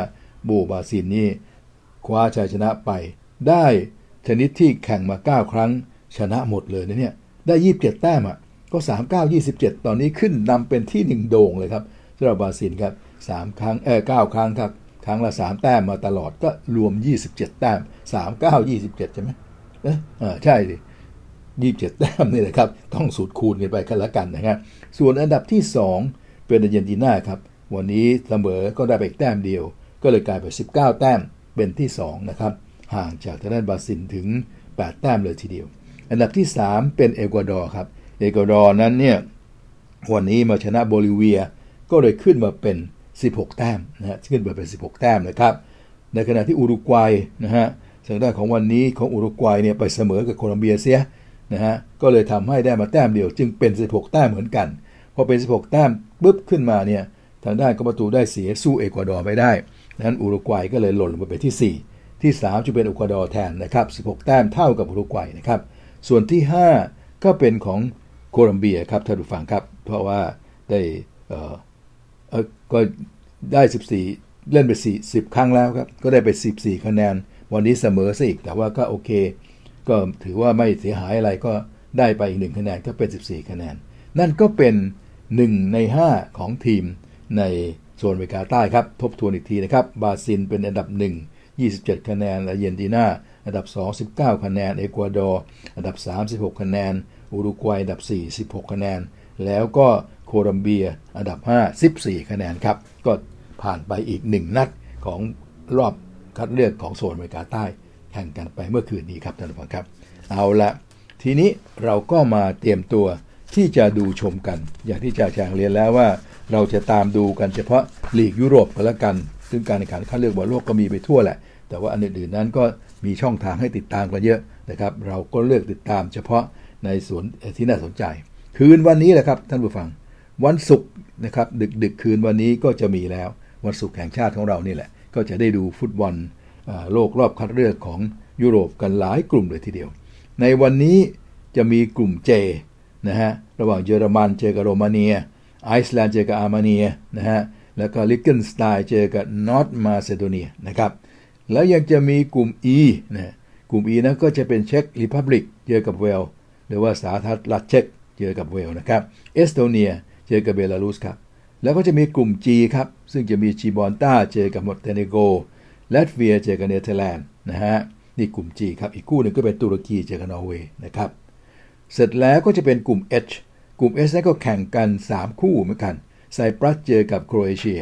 โบบราซิลนี่คว้าชัยชนะไป ได้ชนิดที่แข่งมา 9 ครั้งชนะหมดเลยนะเนี่ย ได้ 27 แต้มอะก็ 39 27 ตอนนี้ขึ้นนำเป็นที่หนึ่งโด่งเลยครับสำหรับบราซิลครับ3ครั้งเออ9ครั้งครับครั้งละ 3 แต้มมาตลอดก็รวม 27 แต้ม 39 27 ใช่ไหมเออใช่สิ27แต้มนี่แหละครับ ต้องสูตรคูณกันไปกันละกันนะครับส่วนอันดับที่ 2 เป็นอาร์เจนตินาครับ วันนี้เสมอก็ได้ไปอีกแต้มเดียว ก็เลยกลายเป็น19 แต้มเป็นที่ 2 นะครับ ห่างจากทางด้านบราซิลถึง 8 แต้มเลยทีเดียว อันดับที่ 3 เป็นเอกวาดอร์ครับ เอกวาดอร์นั้นเนี่ยวันนี้มาชนะโบลิเวียก็เลยขึ้นมาเป็น 16 แต้มนะฮะขึ้นมาเป็น 16 แต้มนะครับ ในขณะที่อุรุกวัยนะฮะทางด้านของวันนี้ของอุรุกวัยเนี่ยไปเสมอกับโคลอมเบียเสียนะฮะก็เลยทำให้ได้มาแต้มเดียว จึงเป็น 16 แต้มเหมือนกันพอเป็น 16 แต้มปุ๊บขึ้นมาเนี่ย ทางด้านก็ประตูได้เสียสู้เอกวาดอร์ไม่ได้นั้นอุรุกวัยก็เลยหล่นลงไปที่ 4 ที่ 3 จะเป็นเอกวาดอร์แทนนะครับ 16 แต้มเท่ากับอุรุกวัยนะครับ ส่วนที่ 5 ก็เป็นของโคลอมเบียครับท่านผู้ฟังครับ เพราะว่าได้เออเออก็ได้ 14 เล่นไป4 10 ครั้งแล้วครับ ก็ได้ไป 14 คะแนน วันนี้เสมอซะอีก แต่ว่าก็โอเค ก็ถือว่าไม่เสียหายอะไรก็ได้ไปอีกหนึ่งคะแนนก็เป็น 14 คะแนน นั่นก็เป็น 1 ใน 5 ของทีม ในโซนอเมริกาใต้ครับ ทบทวนอีกทีนะครับ บราซิลเป็นอันดับ 1 27 คะแนนอาร์เจนตินาอันดับ 2 19 คะแนน เอกวาดอร์ อันดับ 3 16 คะแนน อุรุกวัย อันดับ 4 16 คะแนน แล้วก็โคลอมเบีย อันดับ 5 14 คะแนนครับ ก็ผ่านไปอีก 1 นัดของรอบคัดเลือกของโซนอเมริกาใต้ แข่งกันไปเมื่อคืนนี้ครับท่านผู้ฟังครับ เอาละทีนี้เราก็มาเตรียมตัวที่จะดูชมกัน อย่างที่จ่าแฉงเรียนแล้วว่า เราจะตามดูกันเฉพาะลีกยุโรปกันละกัน ซึ่งการแข่งขันคัดเลือกบอลโลกก็มีไปทั่วแหละ แต่ว่าอันอื่นๆนั้นก็มีช่องทางให้ติดตามกันเยอะนะครับ เราก็เลือกติดตามเฉพาะในส่วนที่น่าสนใจ คืนวันนี้แหละครับท่านผู้ฟัง วันศุกร์นะครับดึกดึกคืนวันนี้ก็จะมีแล้ววันศุกร์แห่งชาติของเรานี่แหละ ก็จะได้ดูฟุตบอลโลกรอบคัดเลือกของยุโรปกันหลายกลุ่มเลยทีเดียว ในวันนี้จะมีกลุ่ม J นะฮะระหว่างเยอรมันเจอกับโรมาเนีย ไอซ์แลนด์เจอกับอาร์เมเนียนะฮะแล้วก็ลิกเตนสไตน์เจอกับ North Macedonia นะครับแล้วยังจะมีกลุ่ม E นะกลุ่ม E นั้นก็จะเป็น Czech Republic เจอกับเวลส์หรือว่าสาธารณรัฐเช็กเจอกับเวลส์นะครับเอสโตเนียเจอกับเบลารุสครับแล้วก็จะมีกลุ่ม G ครับ ซึ่งจะมียิบรอลตาร์เจอกับมอนเตเนโกลัตเวียเจอกับเนเธอร์แลนด์นะฮะนี่กลุ่ม G ครับ อีกคู่หนึ่งก็เป็นตุรกีเจอกับนอร์เวย์นะครับ เสร็จแล้วก็จะเป็นกลุ่ม H กลุ่ม H นั้นก็แข่งกัน 3 คู่เหมือนกัน ไซปรัสเจอกับโครเอเชีย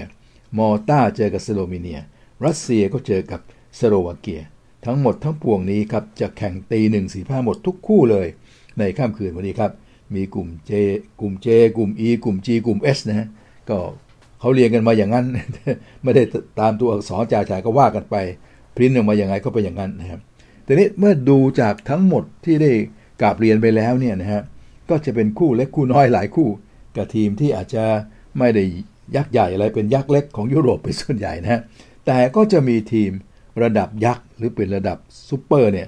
มอลตาเจอกับสโลวีเนีย รัสเซียก็เจอกับสโลวาเกีย ทั้งหมดทั้งปวงนี้ครับจะแข่งตีหนึ่งสี่ห้าหมดทุกคู่เลย ในค่ำคืนวันนี้ครับ มีกลุ่ม J กลุ่ม J กลุ่ม E กลุ่ม G กลุ่ม S นะฮะก็เขาเรียนกันมาอย่างนั้น ไม่ได้ตามตัวอักษรจ่าชายก็ว่ากันไปพริ้นออกมาอย่างไงก็เป็นอย่างนั้นนะครับแต่นี้เมื่อดูจากทั้งหมดที่ได้กราบเรียนไปแล้วเนี่ยนะฮะ ก็จะเป็นคู่เล็กคู่น้อยหลายคู่ กับทีมที่อาจจะไม่ได้ยักษ์ใหญ่อะไรเป็นยักษ์เล็กของยุโรปเป็นส่วนใหญ่นะฮะแต่ก็จะมีทีมระดับยักษ์หรือเป็นระดับซูเปอร์เนี่ย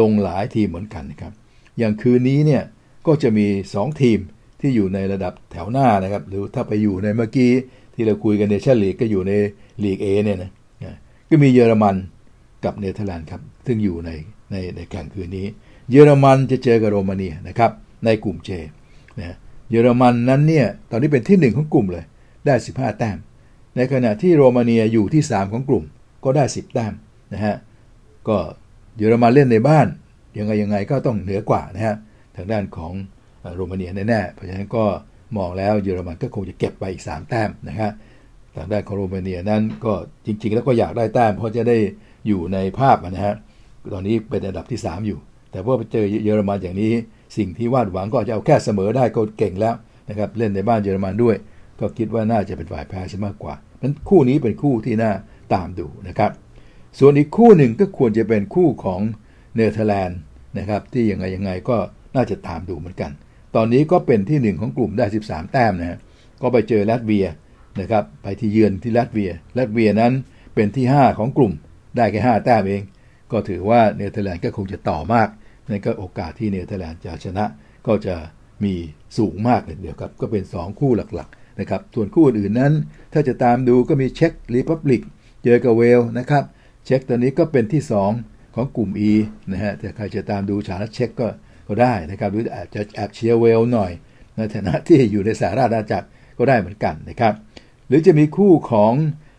ลงหลายทีมเหมือนกันนะครับ อย่างคืนนี้เนี่ยก็จะมี 2 ทีมที่อยู่ในระดับแถวหน้านะครับ หรือถ้าไปอยู่ในเมื่อกี้ที่เราคุยกัน Nations League ก็อยู่ในลีก A เนี่ยนะก็มีเยอรมันกับเนเธอร์แลนด์ครับ ซึ่งอยู่ในในในแข่งคืนนี้ เยอรมันจะเจอกับโรมาเนียนะครับ ในกลุ่มเจนะเยอรมันนั้นเนี่ยตอนนี้เป็นที่ 1 ของกลุ่มเลย ได้ 15 แต้ม ในขณะที่โรมาเนียอยู่ที่ 3 ของกลุ่มก็ได้ 10 แต้มนะฮะก็เยอรมันเล่นในบ้านยังไงยังไงก็ต้องเหนือกว่านะฮะทางด้านของโรมาเนียแน่ๆเพราะฉะนั้นก็มองแล้วเยอรมันก็คงจะเก็บไปอีก 3 แต้มนะฮะทางด้านของโรมาเนียนั้นก็จริง ๆ แล้วก็อยากได้แต้มเพราะจะได้อยู่ในภาพนะฮะตอนนี้เป็นอันดับที่ 3 อยู่ แต่ว่าไปเจอเยอรมันอย่างนี้ สิ่งที่วาดหวังก็จะเอาแค่เสมอได้ก็เก่งแล้วนะครับเล่นในบ้านเยอรมันด้วย ก็คิดว่าน่าจะเป็นฝ่ายแพ้ใช่มากกว่านั้นคู่นี้เป็นคู่ที่น่าตามดูนะครับ ส่วนอีกคู่หนึ่งก็ควรจะเป็นคู่ของเนเธอร์แลนด์นะครับที่ยังไงยังไงก็น่าจะตามดูเหมือนกัน ตอนนี้ก็เป็นที่ 1 ของกลุ่มได้ 13 แต้มนะฮะก็ไปเจอลัตเวียนะครับไปที่เยือนที่ลัตเวียลัตเวียนั้นเป็นที่ 5 ของกลุ่มได้แค่5แต้มเอง ก็ถือว่าเนเธอร์แลนด์ก็คงจะต่อมาก นั่นก็โอกาสที่เนเธอร์แลนด์จะชนะก็จะมีสูงมากเลยทีเดียวครับ ก็เป็น 2 คู่หลักๆนะครับ ส่วนคู่อื่นนั้น ถ้าจะตามดูก็มี Czech Republic เจอกับเวลส์นะครับ เช็กตอนนี้ก็เป็นที่ 2 ของกลุ่ม E นะฮะแต่ใครจะตามดูชาติเช็กก็ก็ได้นะครับ หรืออาจจะแอบเชียร์เวลส์หน่อย ในฐานะที่อยู่ในสหราชอาณาจักรก็ได้เหมือนกันนะครับ หรือจะมีคู่ของ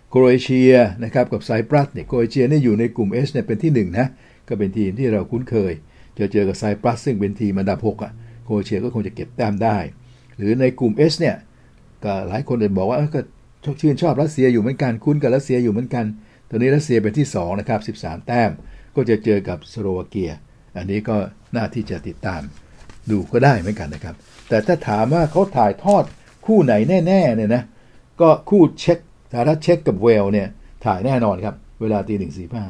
โครเอเชียนะครับกับไซปรัสเนี่ยโครเอเชียนี่อยู่ในกลุ่ม S เนี่ยเป็นที่1นะก็เป็นทีมที่เราคุ้นเคย จะเจอกับไซปรัสซึ่งเป็นทีมอันดับ6อะโคเชียก็คงจะเก็บแต้มได้ หรือในกลุ่ม S เนี่ยก็หลายคนเดินบอกว่าก็ชื่นชอบรัสเซียอยู่เหมือนกันคุ้นกับรัสเซียอยู่เหมือนกัน ตอนนี้รัสเซียเป็นที่2นะครับ13 แต้ม ก็จะเจอกับสโลวาเกีย อันนี้ก็น่าที่จะติดตามดูก็ได้เหมือนกันนะครับ แต่ถ้าถามว่าเขาถ่ายทอดคู่ไหนแน่ๆเนี่ยนะก็คู่เช็กสาธารณรัฐเช็กกับเวลส์เนี่ยถ่ายแน่นอนครับ เวลาตีหนึ่งสี่ห้า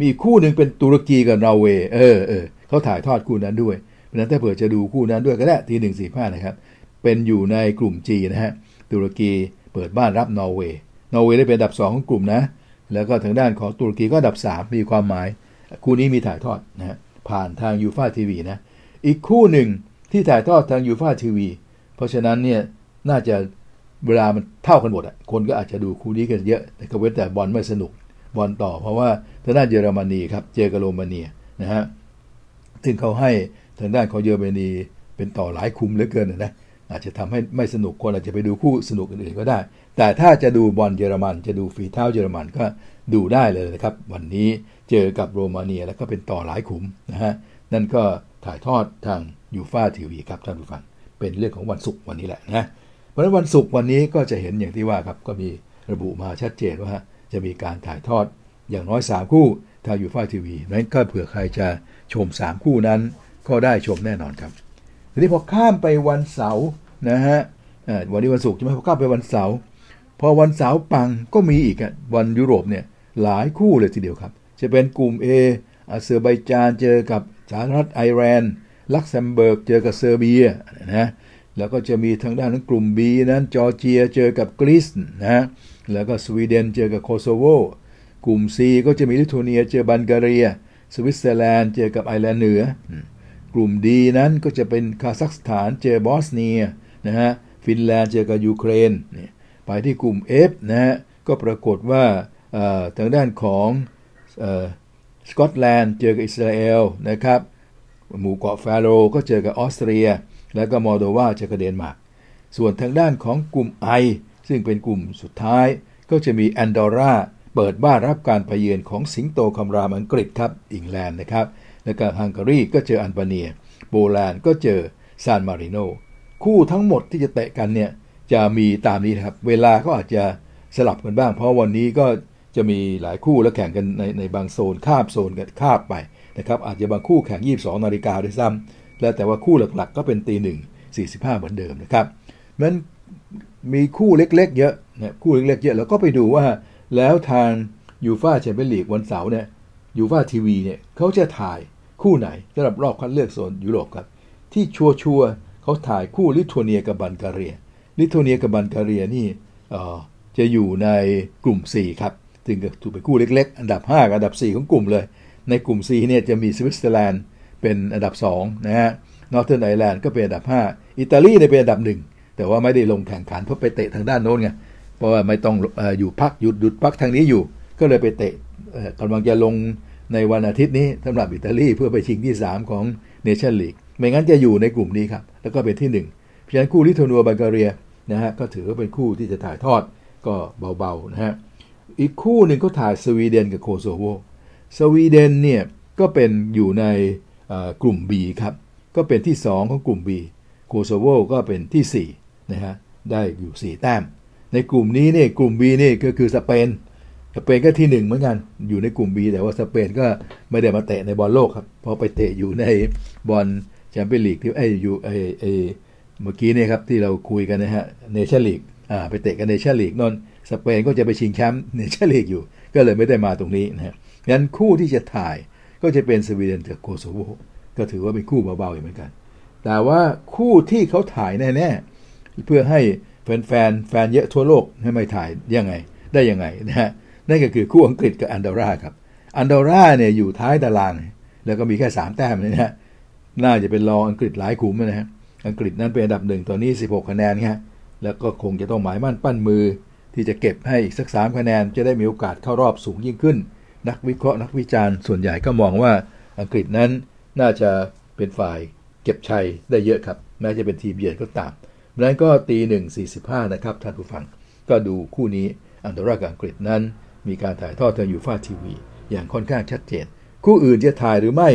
มีคู่หนึ่งเป็นตุรกีกับนอร์เวย์เออเออเขาถ่ายทอดคู่นั้นด้วย เพราะนั้นถ้าเผื่อจะดูคู่นั้นด้วยก็ได้ตีหนึ่งสี่ห้านะครับ เป็นอยู่ในกลุ่ม G นะฮะ ตุรกีเปิดบ้านรับนอร์เวย์ นอร์เวย์ได้เป็นอันดับ 2 ของกลุ่มนะ แล้วก็ทางด้านของตุรกีก็อันดับ 3 มีความหมาย คู่นี้มีถ่ายทอดนะฮะ ผ่านทางยูฟาทีวีนะ อีกคู่หนึ่งที่ถ่ายทอดทางยูฟาทีวี เพราะฉะนั้นเนี่ยน่าจะเวลามันเท่ากันหมดอะคนก็อาจจะดูคู่นี้กันเยอะ แต่ก็เว้นแต่บอลไม่สนุก บอลต่อ เพราะว่าทางด้านเยอรมนีครับเจอกับโรมาเนียนะฮะซึ่งเขาให้ทางด้านของเยอรมนีเป็นต่อหลายคุมเหลือเกินนะอาจจะทำให้ไม่สนุกคนอาจจะไปดูคู่สนุกอื่นๆก็ได้ แต่ถ้าจะดูบอลเยอรมัน จะดูฝีเท้าเยอรมันก็ดูได้เลยนะครับ วันนี้เจอกับโรมาเนียแล้วก็เป็นต่อหลายขุมนะฮะนั่นก็ถ่ายทอดทางยูฟาทีวีครับท่านผู้ฟังเป็นเรื่องของวันศุกร์วันนี้แหละนะเพราะฉะนั้นวันศุกร์วันนี้ก็จะเห็นอย่างที่ว่าครับก็มีระบุมาชัดเจนว่า จะมีการถ่ายทอดอย่างน้อย 3 คู่ทางยูฟาทีวีนั้นก็เผื่อใครจะชม 3 คู่นั้น ก็ได้ชมแน่นอนครับทีนี้พอข้ามไปวันเสาร์นะฮะวันนี้วันศุกร์ใช่ไหมพอข้ามไปวันเสาร์พอวันเสาร์ปังก็มีอีกวันยุโรปเนี่ยหลายคู่เลยทีเดียวครับ จะเป็นกลุ่ม A อาเซอร์ไบจานเจอกับสาธารณรัฐไอร์แลนด์ลักเซมเบิร์กเจอกับเซอร์เบียนะแล้วก็จะมีทางด้านของกลุ่ม B นั้นจอร์เจียเจอกับกรีซนะ แล้วก็สวีเดนเจอกับโคโซโว กลุ่ม C ก็จะมีลิทัวเนียเจอบัลแกเรีย สวิตเซอร์แลนด์เจอกับไอร์แลนด์เหนือ กลุ่ม D นั้นก็จะเป็นคาซัคสถานเจอบอสเนียนะฮะ ฟินแลนด์เจอกับยูเครน ไปที่กลุ่ม F นะฮะ ก็ปรากฏว่าทางด้านของสกอตแลนด์เจอกับอิสราเอลนะครับ หมู่เกาะแฟโรก็เจอกับออสเตรีย แล้วก็มอลโดวาเจอกับเดนมาร์ก ส่วนทางด้านของกลุ่ม I ซึ่งเป็นกลุ่มสุดท้าย ก็จะมีแอนดอร่าเปิดบ้านรับการไปเยือนของสิงโตคำรามอังกฤษครับอิงแลนด์นะครับแล้วก็ฮังการีก็เจออัลบาเนีย โปแลนด์ก็เจอซานมาริโนคู่ทั้งหมดที่จะเตะกันเนี่ยจะมีตามนี้ครับ เวลาก็อาจจะสลับกันบ้าง เพราะวันนี้ก็จะมีหลายคู่แล้วแข่งกันในในบางโซนคาบโซนกันคาบไปนะครับอาจจะบางคู่แข่ง 22นาฬิกาด้วยซ้ำแล้วแต่ว่าคู่หลักๆ ก็เป็นตีหนึ่ง45 เหมือนเดิมนะครับนั้น มีคู่เล็กๆเยอะนะคู่เล็กๆเยอะ แล้วก็ไปดูว่าแล้วทาง UEFA Champions League วันเสาร์เนี่ย UEFA TV เนี่ยเขาจะถ่ายคู่ไหนสำหรับรอบคัดเลือกโซนยุโรปครับ ที่ชัวร์ชัวร์เขาถ่ายคู่ลิทัวเนียกับบัลแกเรียลิทัวเนียกับบัลแกเรียนี่จะอยู่ในกลุ่ม C ครับถึงจะถูกเป็นคู่เล็กๆ อันดับ5อันดับ 4 ของกลุ่มเลย ในกลุ่ม C เนี่ยจะมีสวิตเซอร์แลนด์เป็นอันดับ 2 นะฮะ Northern Ireland ก็เป็นอันดับ 5 อิตาลีเนี่ยเป็นอันดับ 1 แต่ว่าไม่ได้ลงแข่งขันเพราะไปเตะทางด้านโน้นไงเพราะว่าไม่ต้องอยู่พักหยุดหยุดพักทางนี้อยู่ ก็เลยไปเตะกำลังจะลงในวันอาทิตย์นี้สำหรับอิตาลีเพื่อไปชิงที่ 3 ของ Nations League ไม่งั้นจะอยู่ในกลุ่มนี้ครับ แล้วก็เป็นที่ 1 เพราะฉะนั้นคู่ลิทัวเนียบัลแกเรียนะฮะก็ถือว่าเป็นคู่ที่จะถ่ายทอดก็เบาๆนะฮะอีกคู่หนึ่งก็ถ่ายสวีเดนกับโคโซโวสวีเดนเนี่ยก็เป็นอยู่ในกลุ่ม B ครับ ก็เป็นที่ 2 ของกลุ่ม B โคโซโวก็เป็นที่ 4 นะฮะได้อยู่ 4 แต้ม ในกลุ่มนี้เนี่ยกลุ่ม B นี่ก็คือสเปนสเปนก็ที่ 1 เหมือนกันอยู่ในกลุ่ม B แต่ว่าสเปนก็ไม่ได้มาเตะในบอลโลกครับเพราะไปเตะอยู่ในบอล Champions League ที่ไอ้อยู่ไอ้ไอ้เมื่อกี้เนี่ยครับที่เราคุยกันนะฮะ Nations League อ่าไปเตะกัน Nations League โน่นสเปนก็จะไปชิงแชมป์เนชั่นลีกอยู่ ก็เลยไม่ได้มาตรงนี้นะฮะงั้นคู่ที่จะถ่ายก็จะเป็นสวีเดนกับโคโซโวก็ถือว่าเป็นคู่เบาๆอยู่เหมือนกัน แต่ว่าคู่ที่เขาถ่ายแน่ๆ เพื่อให้แฟนแฟนแฟนเยอะทั่วโลกให้ไม่ถ่ายยังไงได้ยังไงนะฮะนั่นก็คือคู่อังกฤษกับอันดอร่าครับอันดอร่าเนี่ยอยู่ท้ายตาราง แล้วก็มีแค่ 3 แต้มนะฮะน่าจะเป็นรองอังกฤษหลายขุมนะฮะอังกฤษนั้นเป็นอันดับหนึ่งตอนนี้ 16 คะแนนครับแล้วก็คงจะต้องหมายมั่นปั้นมือ ที่จะเก็บให้อีกสัก 3 คะแนน จะได้มีโอกาสเข้ารอบสูงยิ่งขึ้น นักวิเคราะห์นักวิจารณ์ส่วนใหญ่ก็มองว่าอังกฤษนั้นน่าจะเป็นฝ่ายเก็บชัยได้เยอะครับแม้จะเป็นทีมเยือนก็ตาม นั้นก็ตีหนึ่งสี่สิบห้านะครับท่านผู้ฟัง ก็ดูคู่นี้อันดอร่ากับอังกฤษนั้น มีการถ่ายทอดทางยูฟาทีวี อย่างค่อนข้างชัดเจน คู่อื่นจะถ่ายหรือไม่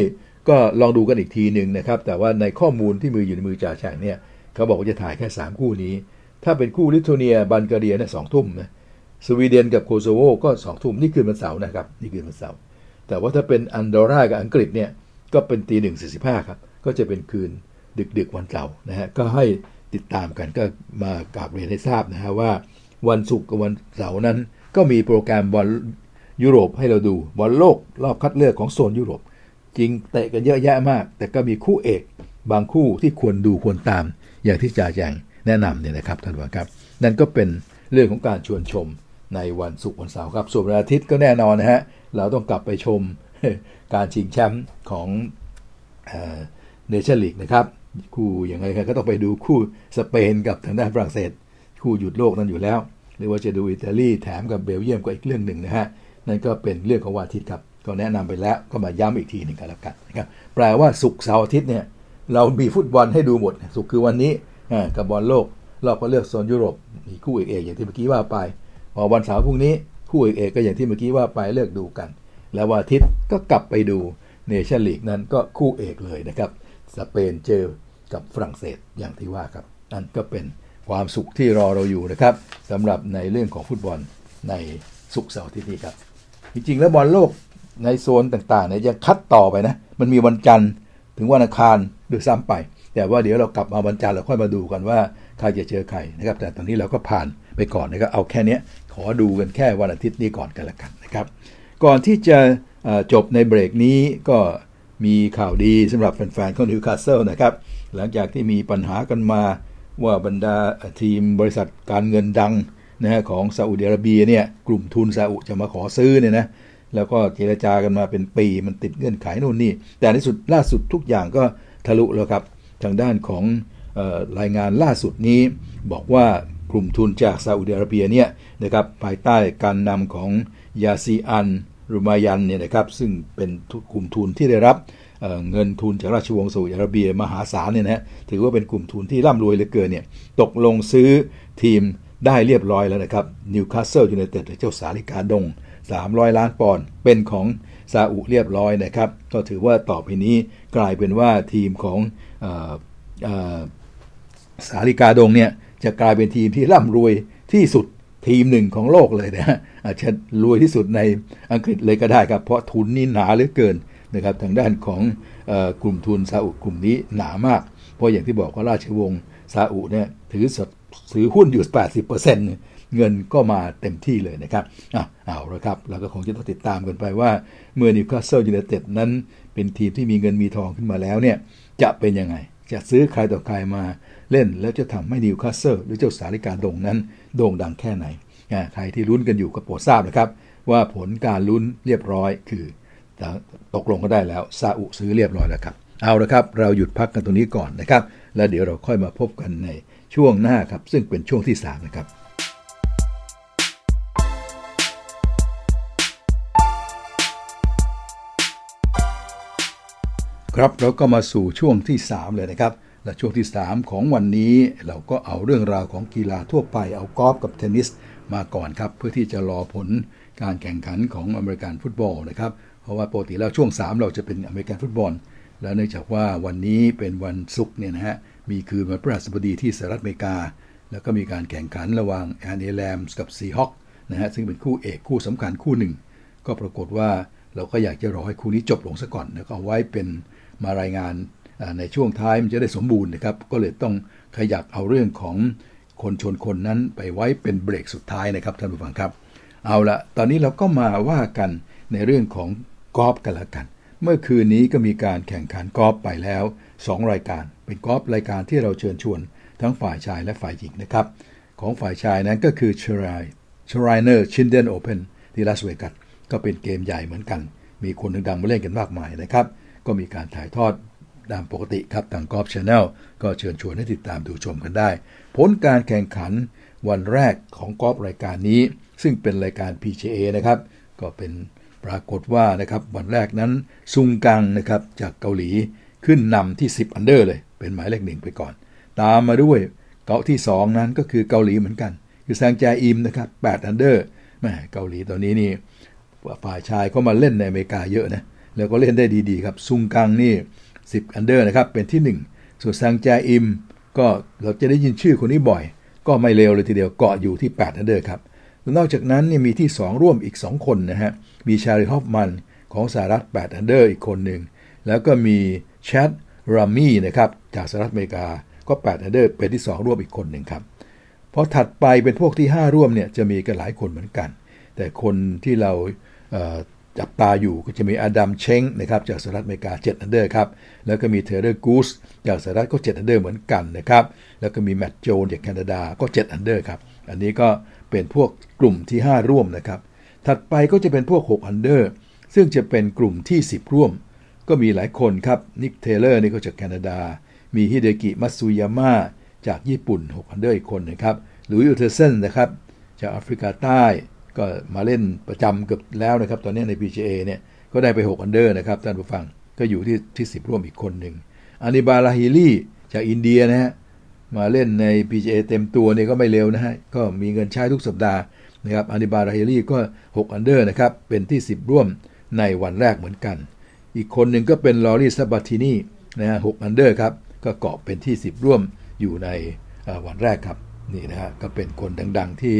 ก็ลองดูกันอีกทีหนึ่งนะครับ แต่ว่าในข้อมูลที่มืออยู่ในมือจ่าแฉงเนี่ยเขาบอกว่าจะถ่ายแค่ 3 คู่นี้ ถ้าเป็นคู่ลิทัวเนียบัลแกเรียเนี่ยสองทุ่มนะสวีเดนกับโคโซโวก็สองทุ่มนี่คือวันเสาร์นะครับนี่คือวันเสาร์แต่ว่าถ้าเป็นอันดอร์รากับอังกฤษเนี่ยก็เป็นตีหนึ่งสี่สิบห้าครับก็จะเป็นคืนดึกๆวันเสาร์นะฮะก็ให้ ติดตามกันก็มากราบเรียนให้ทราบนะฮะว่า วันศุกร์กับวันเสาร์นั้น ก็มีโปรแกรมบอลยุโรปให้เราดูบอลโลกรอบคัดเลือกของโซนยุโรป จริงเตะกันเยอะแยะมาก แต่ก็มีคู่เอกบางคู่ที่ควรดูควรตาม อย่างที่จ่าแจงแนะนำเนี่ยนะครับท่านผู้ชมครับ นั่นก็เป็นเรื่องของการชวนชมในวันศุกร์วันเสาร์ครับส่วนวันอาทิตย์ก็แน่นอนนะฮะเราต้องกลับไปชมการชิงแชมป์ของเนชั่นลีกนะครับ คู่อย่างไรก็ต้องไปดูคู่สเปนกับทางด้านฝรั่งเศส คู่หยุดโลกนั้นอยู่แล้ว หรือว่าจะดูอิตาลีแถมกับเบลเยียมก็อีกเรื่องหนึ่งนะฮะนั่นก็เป็นเรื่องของวันอาทิตย์ครับก็แนะนำไปแล้วก็มาย้ำอีกทีหนึ่งกันแล้วกันนะครับแปลว่าศุกร์เสาร์อาทิตย์เนี่ยเรามีฟุตบอลให้ดูหมดศุกร์คือวันนี้กับบอลโลกเราก็เลือกโซนยุโรปมีคู่เอกอย่างที่เมื่อกี้ว่าไปพอวันเสาร์พรุ่งนี้คู่เอกก็อย่างที่เมื่อกี้ว่าไปเลือกดูกัน แล้ววันอาทิตย์ก็กลับไปดู Nations League นั้นก็คู่เอกเลยนะครับสเปนเจอ กับฝรั่งเศสอย่างที่ว่าครับ นั่นก็เป็นความสุขที่รอเราอยู่นะครับสำหรับในเรื่องของฟุตบอลในศุกร์เสาร์อาทิตย์นี้ครับ จริงๆ แล้วบอลโลกในโซนต่างๆเนี่ยยังคัดต่อไปนะ มันมีวันจันทร์ถึงวันอังคารด้วยซ้ำไป แต่ว่าเดี๋ยวเรากลับมาวันจันทร์เราค่อยมาดูกันว่าใครจะเจอใครนะครับ แต่ตอนนี้เราก็ผ่านไปก่อนนะครับเอาแค่นี้ขอดูกันแค่วันอาทิตย์นี้ก่อนกันละกันนะครับ ก่อนที่จะจบในเบรกนี้ก็มีข่าวดีสำหรับแฟนๆของนิวคาสเซิลนะครับ หลังจากที่มีปัญหากันมาว่าบรรดาทีมบริษัทการเงินดังนะฮะของซาอุดิอาระเบียเนี่ยกลุ่มทุนซาอุจะมาขอซื้อเนี่ยนะแล้วก็เจรจากันมาเป็นปีมันติดเงื่อนไขนู่นนี่ แต่ในสุดล่าสุดทุกอย่างก็ทะลุแล้วครับ ทางด้านของออรายงานล่าสุดนี้ บอกว่ากลุ่มทุนจากซาอุดิอาระเบียเนี่ยนะครับภายใต้การนำของยาซีอันรุมายันเนี่ยนะครับซึ่งเป็นกลุ่มทุนที่ได้รับ เงินทุนจากราชวงศ์ซาอุดิอาระเบียมหาศาลเนี่ยนะถือว่าเป็นกลุ่มทุนที่ร่ำรวยเหลือเกินเนี่ยตกลงซื้อทีมได้เรียบร้อยแล้วนะครับนิวคาสเซิลยูไนเต็ดหรือเจ้าสาลิกาดง 300 ล้านปอนด์เป็นของซาอุเรียบร้อยนะครับ ก็ถือว่าต่อไปนี้กลายเป็นว่าทีมของเอ่อสาลิกาดงเนี่ยจะกลายเป็นทีมที่ร่ำรวยที่สุดทีมหนึ่งของโลกเลยนะอาจจะรวยที่สุดในอังกฤษเลยก็ได้ครับ เพราะทุนนี่หนาเหลือเกิน นะครับทางด้านของเอ่อกลุ่มทุนซาอุกลุ่มนี้หนามาก เพราะอย่างที่บอกว่าราชวงศ์ซาอุเนี่ยถือถือหุ้นอยู่ 80%ในเงินก็มาเต็มที่เลยนะครับอะเอาละครับเราก็คงจะต้องติดตามกันไปว่า เมื่อนิวคาสเซิลยูไนเต็ดนั้น เป็นทีมที่มีเงินมีทองขึ้นมาแล้วเนี่ยจะเป็นยังไง จะซื้อใครต่อใครมาเล่น แล้วจะทำให้นิวคาสเซิลหรือเจ้าสาลิกาดงนั้น โด่งดังแค่ไหน ใครที่ลุ้นกันอยู่ก็โปรดทราบนะครับ ว่าผลการลุ้นเรียบร้อยคือ ตกลงก็ได้แล้วซาอุซื้อเรียบร้อยแล้วครับ เอาละครับ เราหยุดพักกันตรงนี้ก่อนนะครับ แล้วเดี๋ยวเราค่อยมาพบกันในช่วงหน้าครับ ซึ่งเป็นช่วงที่ 3 นะครับครับเราก็มาสู่ช่วงที่ 3 เลยนะครับ และช่วงที่ 3 ของวันนี้เราก็เอาเรื่องราวของกีฬาทั่วไปเอากอล์ฟกับเทนนิสมาก่อนครับ เพื่อที่จะรอผลการแข่งขันของอเมริกันฟุตบอลนะครับ เพราะว่าปกติแล้วช่วง 3 เราจะเป็นอเมริกันฟุตบอล แล้วเนื่องจากว่าวันนี้เป็นวันศุกร์เนี่ยนะฮะ มีคืนวันพฤหัสบดีที่สหรัฐอเมริกา แล้วก็มีการแข่งขันระหว่างแอนเอแลมส์กับซีฮอคนะฮะ ซึ่งเป็นคู่เอกคู่สำคัญคู่หนึ่ง ก็ปรากฏว่าเราก็อยากจะรอให้คู่นี้จบลงซะก่อนแล้วก็เอาไว้เป็นมารายงานในช่วงท้ายมันจะได้สมบูรณ์นะครับ ก็เลยต้องขยับเอาเรื่องของคนชนคนนั้นไปไว้เป็นเบรกสุดท้ายนะครับท่านผู้ฟังครับ เอาละตอนนี้เราก็มาว่ากันในเรื่องของ กอล์ฟกันละกัน เมื่อคืนนี้ก็มีการแข่งขันกอล์ฟไปแล้ว 2 รายการ เป็นกอล์ฟรายการที่เราเชิญชวนทั้งฝ่ายชายและฝ่ายหญิงนะครับ ของฝ่ายชายนั้นก็คือชราย Shriners Children's Open ที่ลาสเวกัสก็เป็นเกมใหญ่เหมือนกัน มีคนดังๆมาเล่นกันมากมายนะครับ ก็มีการถ่ายทอดตามปกติครับทาง Golf Channel ก็เชิญชวนให้ติดตามดูชมกันได้ ผลการแข่งขันวันแรกของกอล์ฟรายการนี้ ซึ่งเป็นรายการ PGA นะครับ ก็เป็น ปรากฏว่านะครับวันแรกนั้นซุงกังนะครับจากเกาหลีขึ้นนำที่ 10 under เลย เป็นหมายเลขหนึ่งไปก่อน ตามมาด้วยเกาะที่ 2 นั้นก็คือเกาหลีเหมือนกัน คือแซงแจอิมนะครับ8 under แหมเกาหลีตอนนี้นี่ฝ่ายชายเขามาเล่นในอเมริกาเยอะนะแล้วก็เล่นได้ดีๆครับซุงกังนี่ 10 under นะครับเป็นที่ 1 ส่วนซังแจอิมก็เราจะได้ยินชื่อคนนี้บ่อย ก็ไม่เลวเลยทีเดียวเกาะอยู่ที่8 under ครับ นอกจากนั้นนี่มีที่ 2 ร่วมอีก 2 คนนะฮะ มีชาร์ลีย์ฮอฟฟ์แมนของสหรัฐ8 under อีกคนหนึ่ง แล้วก็มีแชดรามี่นะครับ จากสหรัฐอเมริกาก็8 under เป็นที่ 2 ร่วมอีกคนหนึ่งครับพอถัดไปเป็นพวกที่ 5 ร่วมเนี่ยจะมีกันหลายคนเหมือนกัน แต่คนที่เราจับตาอยู่ก็จะมีอดัมเชงค์นะครับจากสหรัฐอเมริกา7 under ครับ แล้วก็มีเทเลอร์กูชจากสหรัฐก็7 under เหมือนกันนะครับ แล้วก็มีแมตต์โจนจากแคนาดาก็7 under ครับ อันนี้ก็ เป็นพวกกลุ่มที่ 5 ร่วมนะครับ ถัดไปก็จะเป็นพวก 6 under ซึ่งจะเป็นกลุ่มที่ 10 ร่วม ก็มีหลายคนครับ นิกเทเลอร์นี่ก็จากแคนาดา มีฮิเดกิมัตสุยาม่าจากญี่ปุ่น 6 under อีกคนนะครับลุยอุสเทเซนนะครับ จากแอฟริกาใต้ก็มาเล่นประจำเกือบแล้วนะครับ ตอนนี้ใน PGA เนี่ยก็ได้ไป 6 under นะครับท่านผู้ฟังก็อยู่ที่ที่ 10 ร่วมอีกคนหนึ่งอานิบานลาฮิรี่จากอินเดียนะฮะ มาเล่นใน PGA เต็มตัวเนี่ยก็ไม่เลวนะฮะ ก็มีเงินใช้ทุกสัปดาห์นะครับอานิบานลาฮิรี่ก็ 6 under นะครับ เป็นที่ 10 ร่วมในวันแรกเหมือนกัน อีกคนหนึ่งก็เป็นรอรี่ซาบาตินีนะฮะ6 under ครับ ก็เกาะเป็นที่ 10 ร่วมอยู่ในวันแรกครับ นี่นะฮะ ก็เป็นคนดังๆที่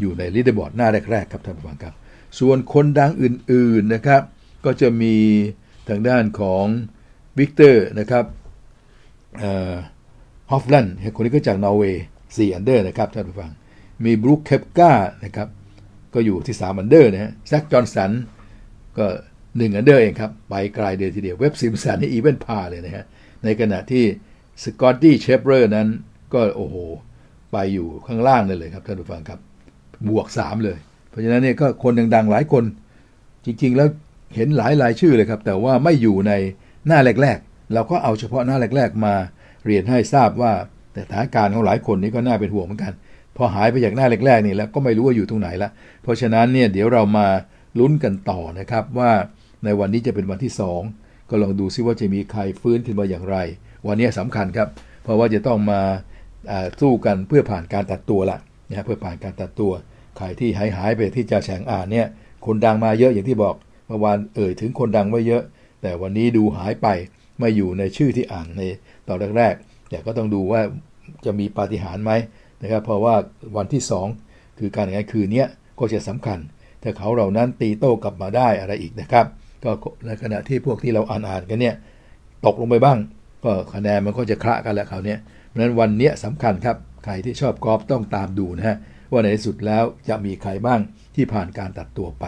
อยู่ใน leaderboard หน้าแรกๆครับท่านผู้ฟังครับ ส่วนคนดังอื่นๆนะครับ ก็จะมีทางด้านของวิกเตอร์นะครับ ฮอฟลันคนนี้ก็จากนอร์เวย์4 under นะครับท่านผู้ฟัง มีบรูคส์เคปกานะครับก็อยู่ที่3 under นะฮะแซคจอห์นสันก็1 under เองครับ ไปไกลเดียวทีเดียวเว็บซิมสันนี่ even par เลยนะฮะในขณะที่สกอตตี้เชฟเฟลอร์นั้นก็โอ้โห ไปอยู่ข้างล่างเลยเลยครับท่านผู้ฟังครับ บวก 3 เลย เพราะฉะนั้นเนี่ยก็คนดังๆหลายคน จริงๆแล้วเห็นหลายรายชื่อเลยครับ แต่ว่าไม่อยู่ในหน้าแรกๆ เราก็เอาเฉพาะหน้าแรก ๆ มา เรียนให้ทราบว่าแต่สถานการณ์ของหลายคนนี้ก็น่าเป็นห่วงเหมือนกัน พอหายไปจากหน้าแรกๆนี่แล้วก็ไม่รู้ว่าอยู่ตรงไหนละเพราะฉะนั้นเนี่ยเดี๋ยวเรามาลุ้นกันต่อนะครับว่าในวันนี้จะเป็นวันที่ 2 ก็ลองดูซิว่าจะมีใครฟื้นขึ้นมาอย่างไร วันนี้สำคัญครับ เพราะว่าจะต้องมาสู้กันเพื่อผ่านการตัดตัวละนะเพื่อผ่านการตัดตัวใครที่หายหายไปที่จะแฉงอ่านเนี่ยคนดังมาเยอะอย่างที่บอกเมื่อวานเอ่ยถึงคนดังไว้เยอะ แต่วันนี้ดูหายไปไม่อยู่ในชื่อที่อ่านใน ตอนแรกๆแต่ก็ต้องดูว่าจะมีปาฏิหาริย์ไหมนะครับ เพราะว่าวันที่ 2 คือการแข่งขันคืนนี้ก็จะสำคัญ ถ้าเขาเหล่านั้นตีโต้กลับมาได้อะไรอีกนะครับ ก็ในขณะที่พวกที่เราอ่านอ่านกันเนี่ยตกลงไปบ้าง ก็คะแนนมันก็จะคละกันแล้วเขาเนี่ยเพราะนั้นวันนี้สำคัญครับใครที่ชอบกอล์ฟต้องตามดูนะฮะว่าในที่สุดแล้วจะมีใครบ้างที่ผ่านการตัดตัวไป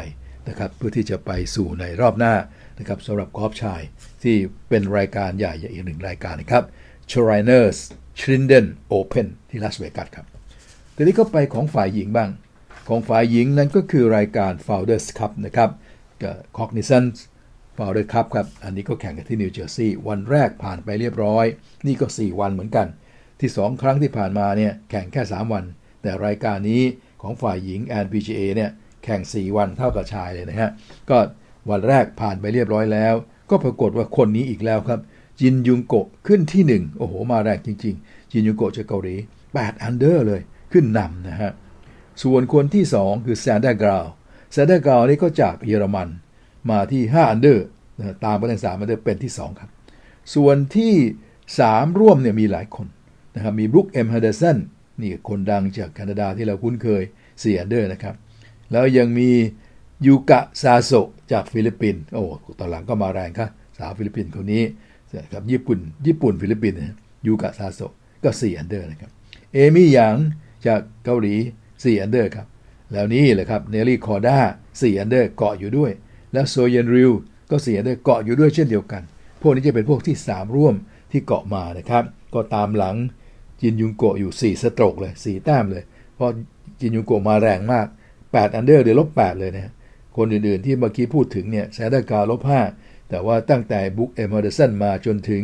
นะครับ เพื่อที่จะไปสู่ในรอบหน้า นะครับสำหรับกอล์ฟชายที่เป็นรายการใหญ่อีกหนึ่งรายการนะครับ c h r i n e r s c h r i n d e n Open ที่ลาสเวกัสครับทีนี้ก็ไปของฝ่ายหญิงบ้าง ของฝ่ายหญิงนั้นก็คือรายการ Founders Cup นะครับกับ Cognizant Founder Cup ครับ อันนี้ก็แข่งกันที่นิวเจอร์ซีย์วันแรกผ่านไปเรียบร้อย นี่ก็ 4 วันเหมือนกัน ที่ 2 ครั้งที่ผ่านมาเนี่ยแข่งแค่ 3 วัน แต่รายการนี้ของฝ่ายหญิง LPGA เนี่ยแข่ง 4 วันเท่ากับชายเลยนะฮะก็ วันแรกผ่านไปเรียบร้อยแล้ว ก็ปรากฏว่าคนนี้อีกแล้วครับ จินยุงโกะขึ้นที่ 1 โอ้โห มาแรงจริง ๆ จินยุงโกะจากเกาหลี8 under เลยขึ้นนำนะฮะส่วนคนที่ 2 คือแซนด้ากราวแซนด้ากราวนี่ก็จากเยอรมันมาที่ 5 under ตามไปตั้ง3 under เป็นที่ 2 ครับ ส่วนที่ 3 ร่วมเนี่ยมีหลายคนนะครับมีบรุกเอ็มเฮนเดอร์สันนี่คนดังจากแคนาดาที่เราคุ้นเคย4 under นะครับ แล้วยังมี ยูกะซาโซจากฟิลิปปินส์โอ้ตอนหลังก็มาแรงครับสาวฟิลิปปินส์คนนี้นะครับญี่ปุ่น ญี่ปุ่นฟิลิปปินส์ยูกะซาโซก็4 under นะครับเอมี่หยางจากเกาหลี4 under ครับแล้วนี่แหละครับเนลลี่คอร์ด้า4 under เกาะอยู่ด้วย แล้วโซยอนริวก็4 under เกาะอยู่ด้วยเช่นเดียวกัน พวกนี้จะเป็นพวกที่ 3 ร่วมที่เกาะมานะครับ ก็ตามหลังจินยุงโกะอยู่ 4 stroke เลย 4 แต้มเลย เพราะจินยุงโกะมาแรงมาก 8 under หรือลบ8เลยนะ คนอื่นๆที่เมื่อกี้พูดถึงเนี่ยแซดากาลบ5แต่ว่าตั้งแต่บรุกเอ็มเฮนเดอร์สันมาจนถึง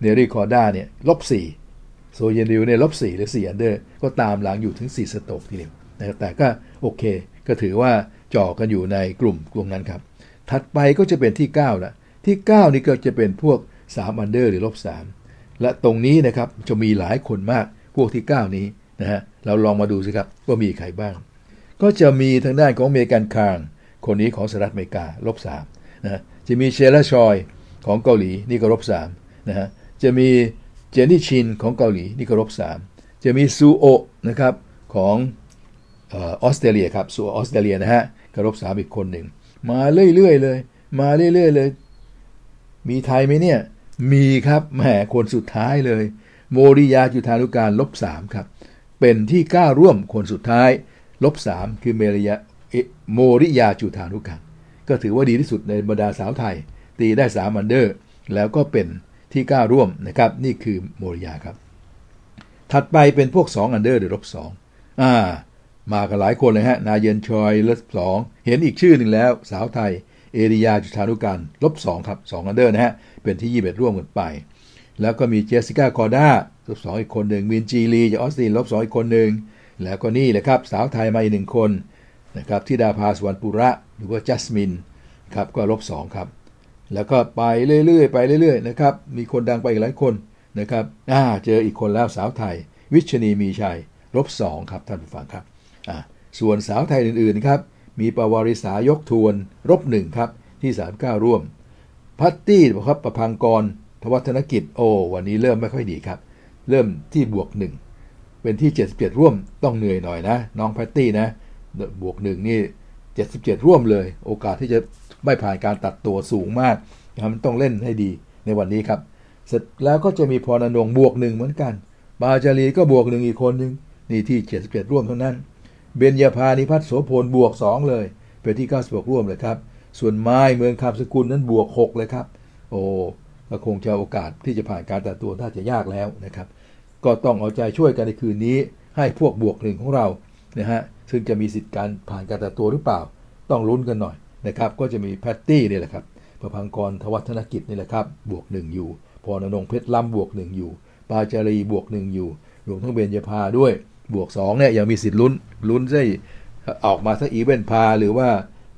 เนลลี่คอร์ด้าเนี่ยลบ4โซยอนริวเนี่ยลบ4หรือ4 under ก็ตามหลังอยู่ถึง 4 stroke ทีเดียวแต่ก็โอเค ก็ถือว่าจ่อกันอยู่ในกลุ่มกลุ่มนั้นครับ ถัดไปก็จะเป็นที่9ละที่ 9 นี่ก็จะเป็นพวก3 under หรือลบ3และตรงนี้นะครับจะมีหลายคนมากพวกที่ 9 นี้นะฮะเราลองมาดูสิครับว่ามีใครบ้าง ก็จะมีทางด้านของเมกันคาง คนนี้ของสหรัฐอเมริกาลบ3นะจะมีเชลล์ชอยของเกาหลีนี่ก็ลบ3นะฮะจะมีเจนนี่ชินของเกาหลีนี่ก็ลบ3จะมีซูโอนะครับของออสเตรเลียครับซูออสเตรเลียนะฮะก็ลบ3อีกคนหนึ่งมาเรื่อยๆเลย มาเรื่อยๆเลย มีไทยไหมเนี่ย มีครับแหมคนสุดท้ายเลย โมริยาจุธานุการลบ3ครับเป็นที่ก้าร่วมคนสุดท้ายลบ3คือเมริยา โมริยาจุธานุการก็ถือว่าดีที่สุดในบรรดาสาวไทย ตีได้3อันเดอร์ แล้วก็เป็นที่ 9 ร่วมนะครับ นี่คือโมริยาครับ ถัดไปเป็นพวก 2 under หรือลบ2อ่า มากันหลายคนเลยฮะ นาเยนชอยลบสองเห็นอีกชื่อหนึ่งแล้ว สาวไทย เอรียาจุฑานุกาลลบ2ครับ2 under นะฮะ เป็นที่ 21 ร่วมกันไป แล้วก็มีเจสสิก้าคอร์ด้าลบสองอีกคนหนึ่งมินจีลีจากออสตินลบสองอีกคนหนึ่งแล้วก็นี่แหละครับ สาวไทยมาอีกหนึ่งคน นะครับธิดาภาสุวรรณปุระหรือว่าจัสมินครับก็ลบสองครับแล้วก็ไปเรื่อยๆ ไปเรื่อยๆนะครับมีคนดังไปอีกหลายคนนะครับอ่าเจออีกคนแล้วสาวไทย วิชนีมีชัยลบสองครับท่านผู้ฟังครับอ่าส่วนสาวไทยอื่นๆครับมีปวาริสายกทวนลบหนึ่งครับที่39ร่วม พัตตี้ครับประพังกรทวัฒนกิจโอ้วันนี้เริ่มไม่ค่อยดีครับ เริ่มที่บวกหนึ่งเป็นที่77ร่วมต้องเหนื่อยหน่อยนะ น้องแพตตี้นะ บวกหนึ่งนี่ 77 ร่วมเลย โอกาสที่จะไม่ผ่านการตัดตัวสูงมากนะครับต้องเล่นให้ดีในวันนี้ครับ เสร็จแล้วก็จะมีพรนงบวกหนึ่งเหมือนกัน บาจารีก็บวกหนึ่งอีกคนหนึ่งนี่ที่ 77 ร่วมเท่านั้น เบญญาพานิพัฒน์โสพลบวก 2 เลย เป็นที่96ร่วมเลยครับ ส่วนไม้เมืองคำสกุลนั้นบวก 6 เลยครับ โอ้ก็คงจะโอกาสที่จะผ่านการตัดตัวถ้าจะยากแล้วนะครับ ก็ต้องเอาใจช่วยกันในคืนนี้ให้พวกบวกหนึ่งของเรา นะฮะซึ่งจะมีสิทธิ์การผ่านการตัดตัวหรือเปล่า ต้องลุ้นกันหน่อยนะครับก็จะมีแพตตี้นี่แหละครับประพังกรทวัฒนกิจนี่แหละครับบวกหนึ่งอยู่พรนงเพชรล้ำบวกหนึ่งอยู่ปาจารีบวกหนึ่งอยู่รวมทั้งเบญญาภาด้วยบวก2เนี่ยยังมีสิทธิ์ลุ้นลุ้นได้ออกมาถ้าอีเวนพาหรือว่า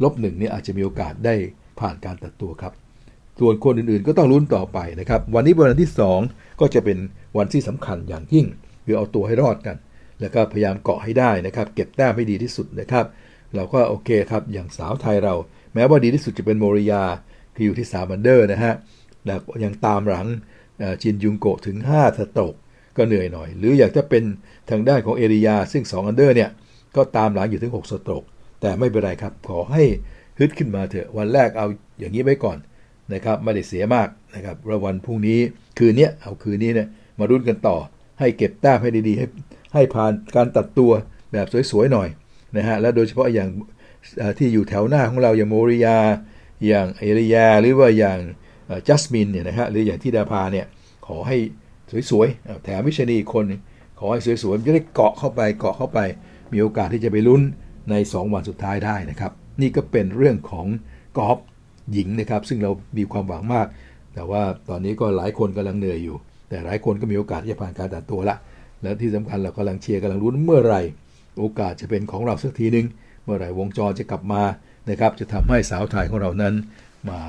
ลบหนึ่งเนี่ยอาจจะมีโอกาสได้ผ่านการตัดตัวครับส่วนคนอื่นๆ ก็ต้องลุ้นต่อไปนะครับ วันนี้วันที่ 2 ก็จะเป็นวันที่สำคัญอย่างยิ่งคือเอาตัวให้รอดกัน แล้วก็พยายามเกาะให้ได้นะครับ เก็บแต้มให้ดีที่สุดนะครับ เราก็โอเคครับอย่างสาวไทยเรา แม้ว่าดีที่สุดจะเป็นโมริยาคืออยู่ที่3 under นะฮะแล้วยังตามหลังจินยุงโกะถึง5 stroke ก็เหนื่อยหน่อย หรืออยากจะเป็นทางด้านของเอรียาซึ่ง 2 under เนี่ย ก็ตามหลังอยู่ถึง 6 strokeแต่ไม่เป็นไรครับ ขอให้ฮึดขึ้นมาเถอะ วันแรกเอาอย่างนี้ไว้ก่อนนะครับ ไม่ได้เสียมากนะครับระวันพรุ่งนี้คืนนี้เอาคืนนี้เนี่ยมารุ่นกันต่อ ให้เก็บแต้มให้ดีๆ ให้ ให้ผ่านการตัดตัวแบบสวยๆหน่อยนะฮะและโดยเฉพาะอย่างที่อยู่แถวหน้าของเราอย่างโมริยา อย่างเอริยา หรือว่าอย่างจัสมินเนี่ยนะฮะหรืออย่างที่ดาพาเนี่ยขอให้สวยๆแถมวิชนีคน ขอให้สวยๆจะได้เกาะเข้าไปเกาะเข้าไป มีโอกาสที่จะไปลุ้นใน 2 วันสุดท้ายได้นะครับ นี่ก็เป็นเรื่องของกอล์ฟหญิงนะครับ ซึ่งเรามีความหวังมาก แต่ว่าตอนนี้ก็หลายคนกำลังเหนื่อยอยู่ แต่หลายคนก็มีโอกาสที่จะผ่านการตัดตัวละ และที่สำคัญเรากำลังเชียร์กำลังลุ้นเมื่อไหร่ โอกาสจะเป็นของเราสักทีหนึ่งเมื่อไหร่วงจรจะกลับมานะครับ จะทำให้สาวไทยของเรานั้น มา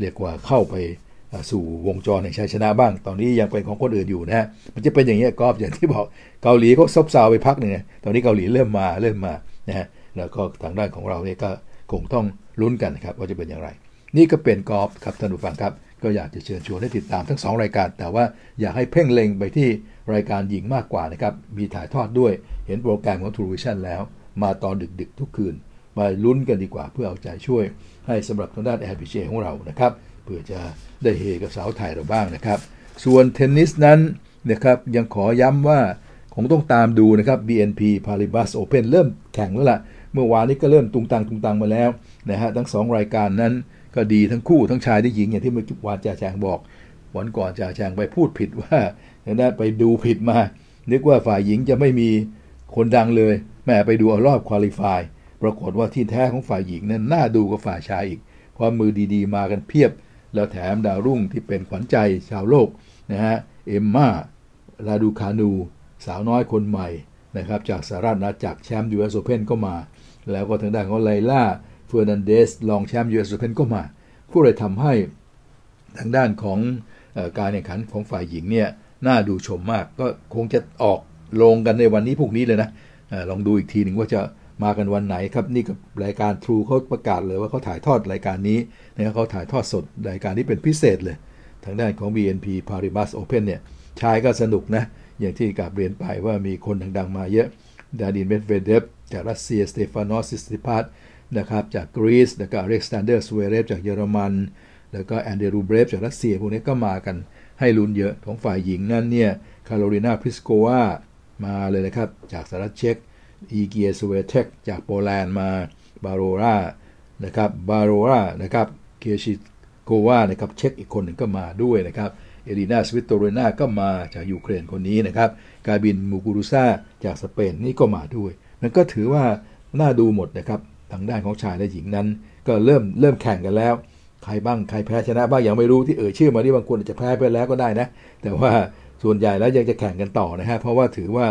เรียกว่าเข้าไปสู่วงจรแห่งชัยชนะบ้าง ตอนนี้ยังเป็นของคนอื่นอยู่นะฮะ มันจะเป็นอย่างนี้กอล์ฟอย่างที่บอกเกาหลีเขาซบเซาไปพักหนึ่งตอนนี้เกาหลีเริ่มมาเริ่มมานะฮะ แล้วก็ทางด้านของเราเนี่ยก็คงต้องลุ้นกันครับว่าจะเป็นอย่างไร นี่ก็เป็นกอล์ฟครับท่านผู้ฟังครับ ก็อยากจะเชิญชวนให้ติดตามทั้ง 2 รายการ แต่ว่าอยากให้เพ่งเล็งไปที่ รายการหญิงมากกว่านะครับ มีถ่ายทอดด้วยเห็นโปรแกรมของทูวิชั่นแล้ว มาตอนดึกๆ ทุกคืน มาลุ้นกันดีกว่าเพื่อเอาใจช่วย ให้สำหรับทางด้านแอร์พีเของเรานะครับเพื่อจะได้เฮกับสาวไทยเราบ้างนะครับ ส่วนเทนนิสนั้นนะครับยังขอย้ำว่าคงต้องตามดูนะครับ BNP Paribas Open เริ่มแข่งแล้วล่ะ เมื่อวานนี้ก็เริ่มตุงตังตุงตังมาแล้วนะฮะทั้ง 2 รายการนั้นก็ดีทั้งคู่ทั้งชายและหญิงอย่างที่เมื่อวานจ่าแจงบอก วันก่อนจ่าแจงไปพูดผิดว่า นะไปดูผิดมานึกว่าฝ่ายหญิงจะไม่มีคนดังเลยแต่ไปดูเอารอบ qualify ปรากฏว่าที่แท้ของฝ่ายหญิงนั้นน่าดูกว่าฝ่ายชายอีก ความมือดีๆ มากันเพียบ แล้วแถมดาวรุ่งที่เป็นขวัญใจชาวโลกนะฮะเอมมาราดูคานู สาวน้อยคนใหม่นะครับจากสหรัฐอาณาจักแชมป์ยูเอสโอเพนก็มา แล้วก็ทางด้านของไลล่าเฟอร์นันเดสรองแชมป์ยูเอสโอเพนก็มา ก็เลยทำให้ทางด้านของอการแข่งขันของฝ่ายหญิงเนี่ย น่าดูชมมากก็คงจะออกลงกันในวันนี้พวกนี้เลยนะอลองดูอีกทีหนึ่งว่าจะมากันวันไหนครับนี่กับรายการทรูเขาประกาศเลยว่าเขาถ่ายทอดรายการนี้นะครับเขาถ่ายทอดสดรายการนี้เป็นพิเศษเลย ทางด้านของ BNP Paribas Open เนี่ยชายก็สนุกนะ อย่างที่กราบเรียนไปว่ามีคนดังๆมาเยอะดานิลเมดเวเดฟจากรัสเซียสเตฟานอสซิตซิปาสนะครับจากกรีซแล้วก็อเล็กซานเดอร์ซเวเรฟจากเยอรมัน แล้วก็อันเดรรูเบลฟจากรัสเซียพวกนี้ก็มากัน ให้ลุ้นเยอะของฝ่ายหญิงนั่นเนี่ยคาโรลินาพลิสโความาเลยนะครับ จากสหรัฐเช็กอีกาสเวียเทคจากโปแลนด์มาบาโรรานะครับบาโรรานะครับเครซิโควานะครับเช็กอีกคนหนึ่งก็มาด้วยนะครับเอลินาสวิโตลินาก็มาจากยูเครนคนนี้นะครับการ์บีเญมูกูรูซาจากสเปนนี่ก็มาด้วยนั่นก็ถือว่าน่าดูหมดนะครับทางด้านของชายและหญิงนั้น ก็เริ่มเริ่มแข่งกันแล้ว ใครบ้างใครแพ้ชนะบ้างยังไม่รู้ที่เอ่ยชื่อมาที่บางคนอาจจะแพ้ไปแล้วก็ได้นะ แต่ว่าส่วนใหญ่แล้วยังจะแข่งกันต่อนะฮะเพราะว่าถือว่า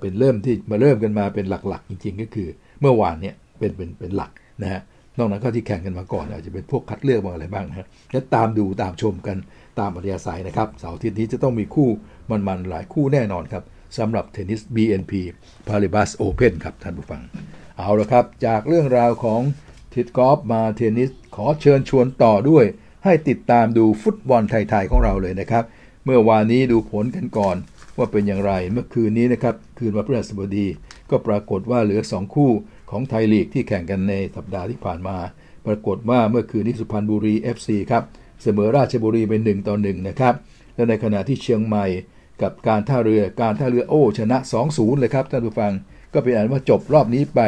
เป็นเริ่มที่มาเริ่มกันมาเป็นหลักๆ จริง ๆ ก็คือ เมื่อวานเนี่ยเป็นเป็นเป็นหลักนะฮะนอกนั้นก็ที่แข่งกันมาก่อนอาจจะเป็นพวกคัดเลือกบางอะไรบ้างนะฮะแล้วตามดูตามชมกันตามอัธยาศัยนะครับเสาร์อาทิตย์นี้จะต้องมีคู่มันๆหลายคู่แน่นอนครับสำหรับเทนนิส BNP Paribas Open ครับท่านผู้ฟัง เอาละครับ จากเรื่องราวของ ทิดกอล์ฟมาเทนนิสขอเชิญชวนต่อด้วย ให้ติดตามดูฟุตบอลไทย ๆ ของเราเลยนะครับ เมื่อวานนี้ดูผลกันก่อนว่าเป็นอย่างไรเมื่อคืนนี้นะครับ คืนวันพฤหัสบดี ก็ปรากฏว่าเหลือ 2 คู่ของไทยลีกที่แข่งกันในสัปดาห์ที่ผ่านมา ปรากฏว่าเมื่อคืนนี้สุพรรณบุรี FC ครับเสมอราชบุรีเป็น1ต่อ1นะครับและในขณะที่เชียงใหม่กับการท่าเรือการท่าเรือโอ้ชนะ 2-0 เลยครับท่านผู้ฟัง ก็เป็นอันว่าจบรอบนี้ไป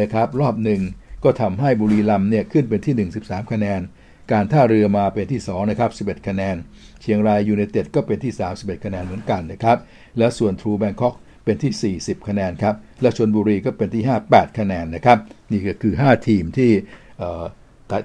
นะครับรอบหนึ่ง ก็ทำให้บุรีรัมย์เนี่ยขึ้นเป็นที่ 1 13 คะแนน การท่าเรือมาเป็นที่2นะครับ11 คะแนน เชียงรายยูไนเต็ดก็เป็นที่ 31 คะแนนเหมือนกันนะครับ แล้วส่วนทรูแบงคอกเป็นที่ 40 คะแนนครับ และชนบุรีก็เป็นที่ 58 คะแนนนะครับ นี่ก็คือ 5 ทีมที่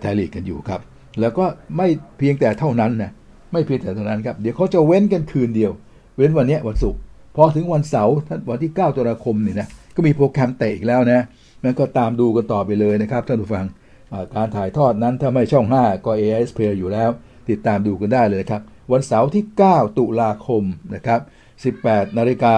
ไทยลีกกันอยู่ครับ แล้วก็ไม่เพียงแต่เท่านั้นนะ ไม่เพียงแต่เท่านั้นครับ เดี๋ยวเขาจะเว้นกันคืนเดียว เว้นวันนี้วันศุกร์ พอถึงวันเสาร์วันที่ 9ตุลาคมนี่นะ ก็มีโปรแกรมเตะอีกแล้วนะ มันก็ตามดูกันต่อไปเลยนะครับท่านผู้ฟังการถ่ายทอดนั้นถ้าไม่ช่อง 5 ก็ AIS Play อยู่แล้ว ติดตามดูกันได้เลยนะครับ วันเสาร์ที่ 9 ตุลาคมนะครับ18นาฬิกา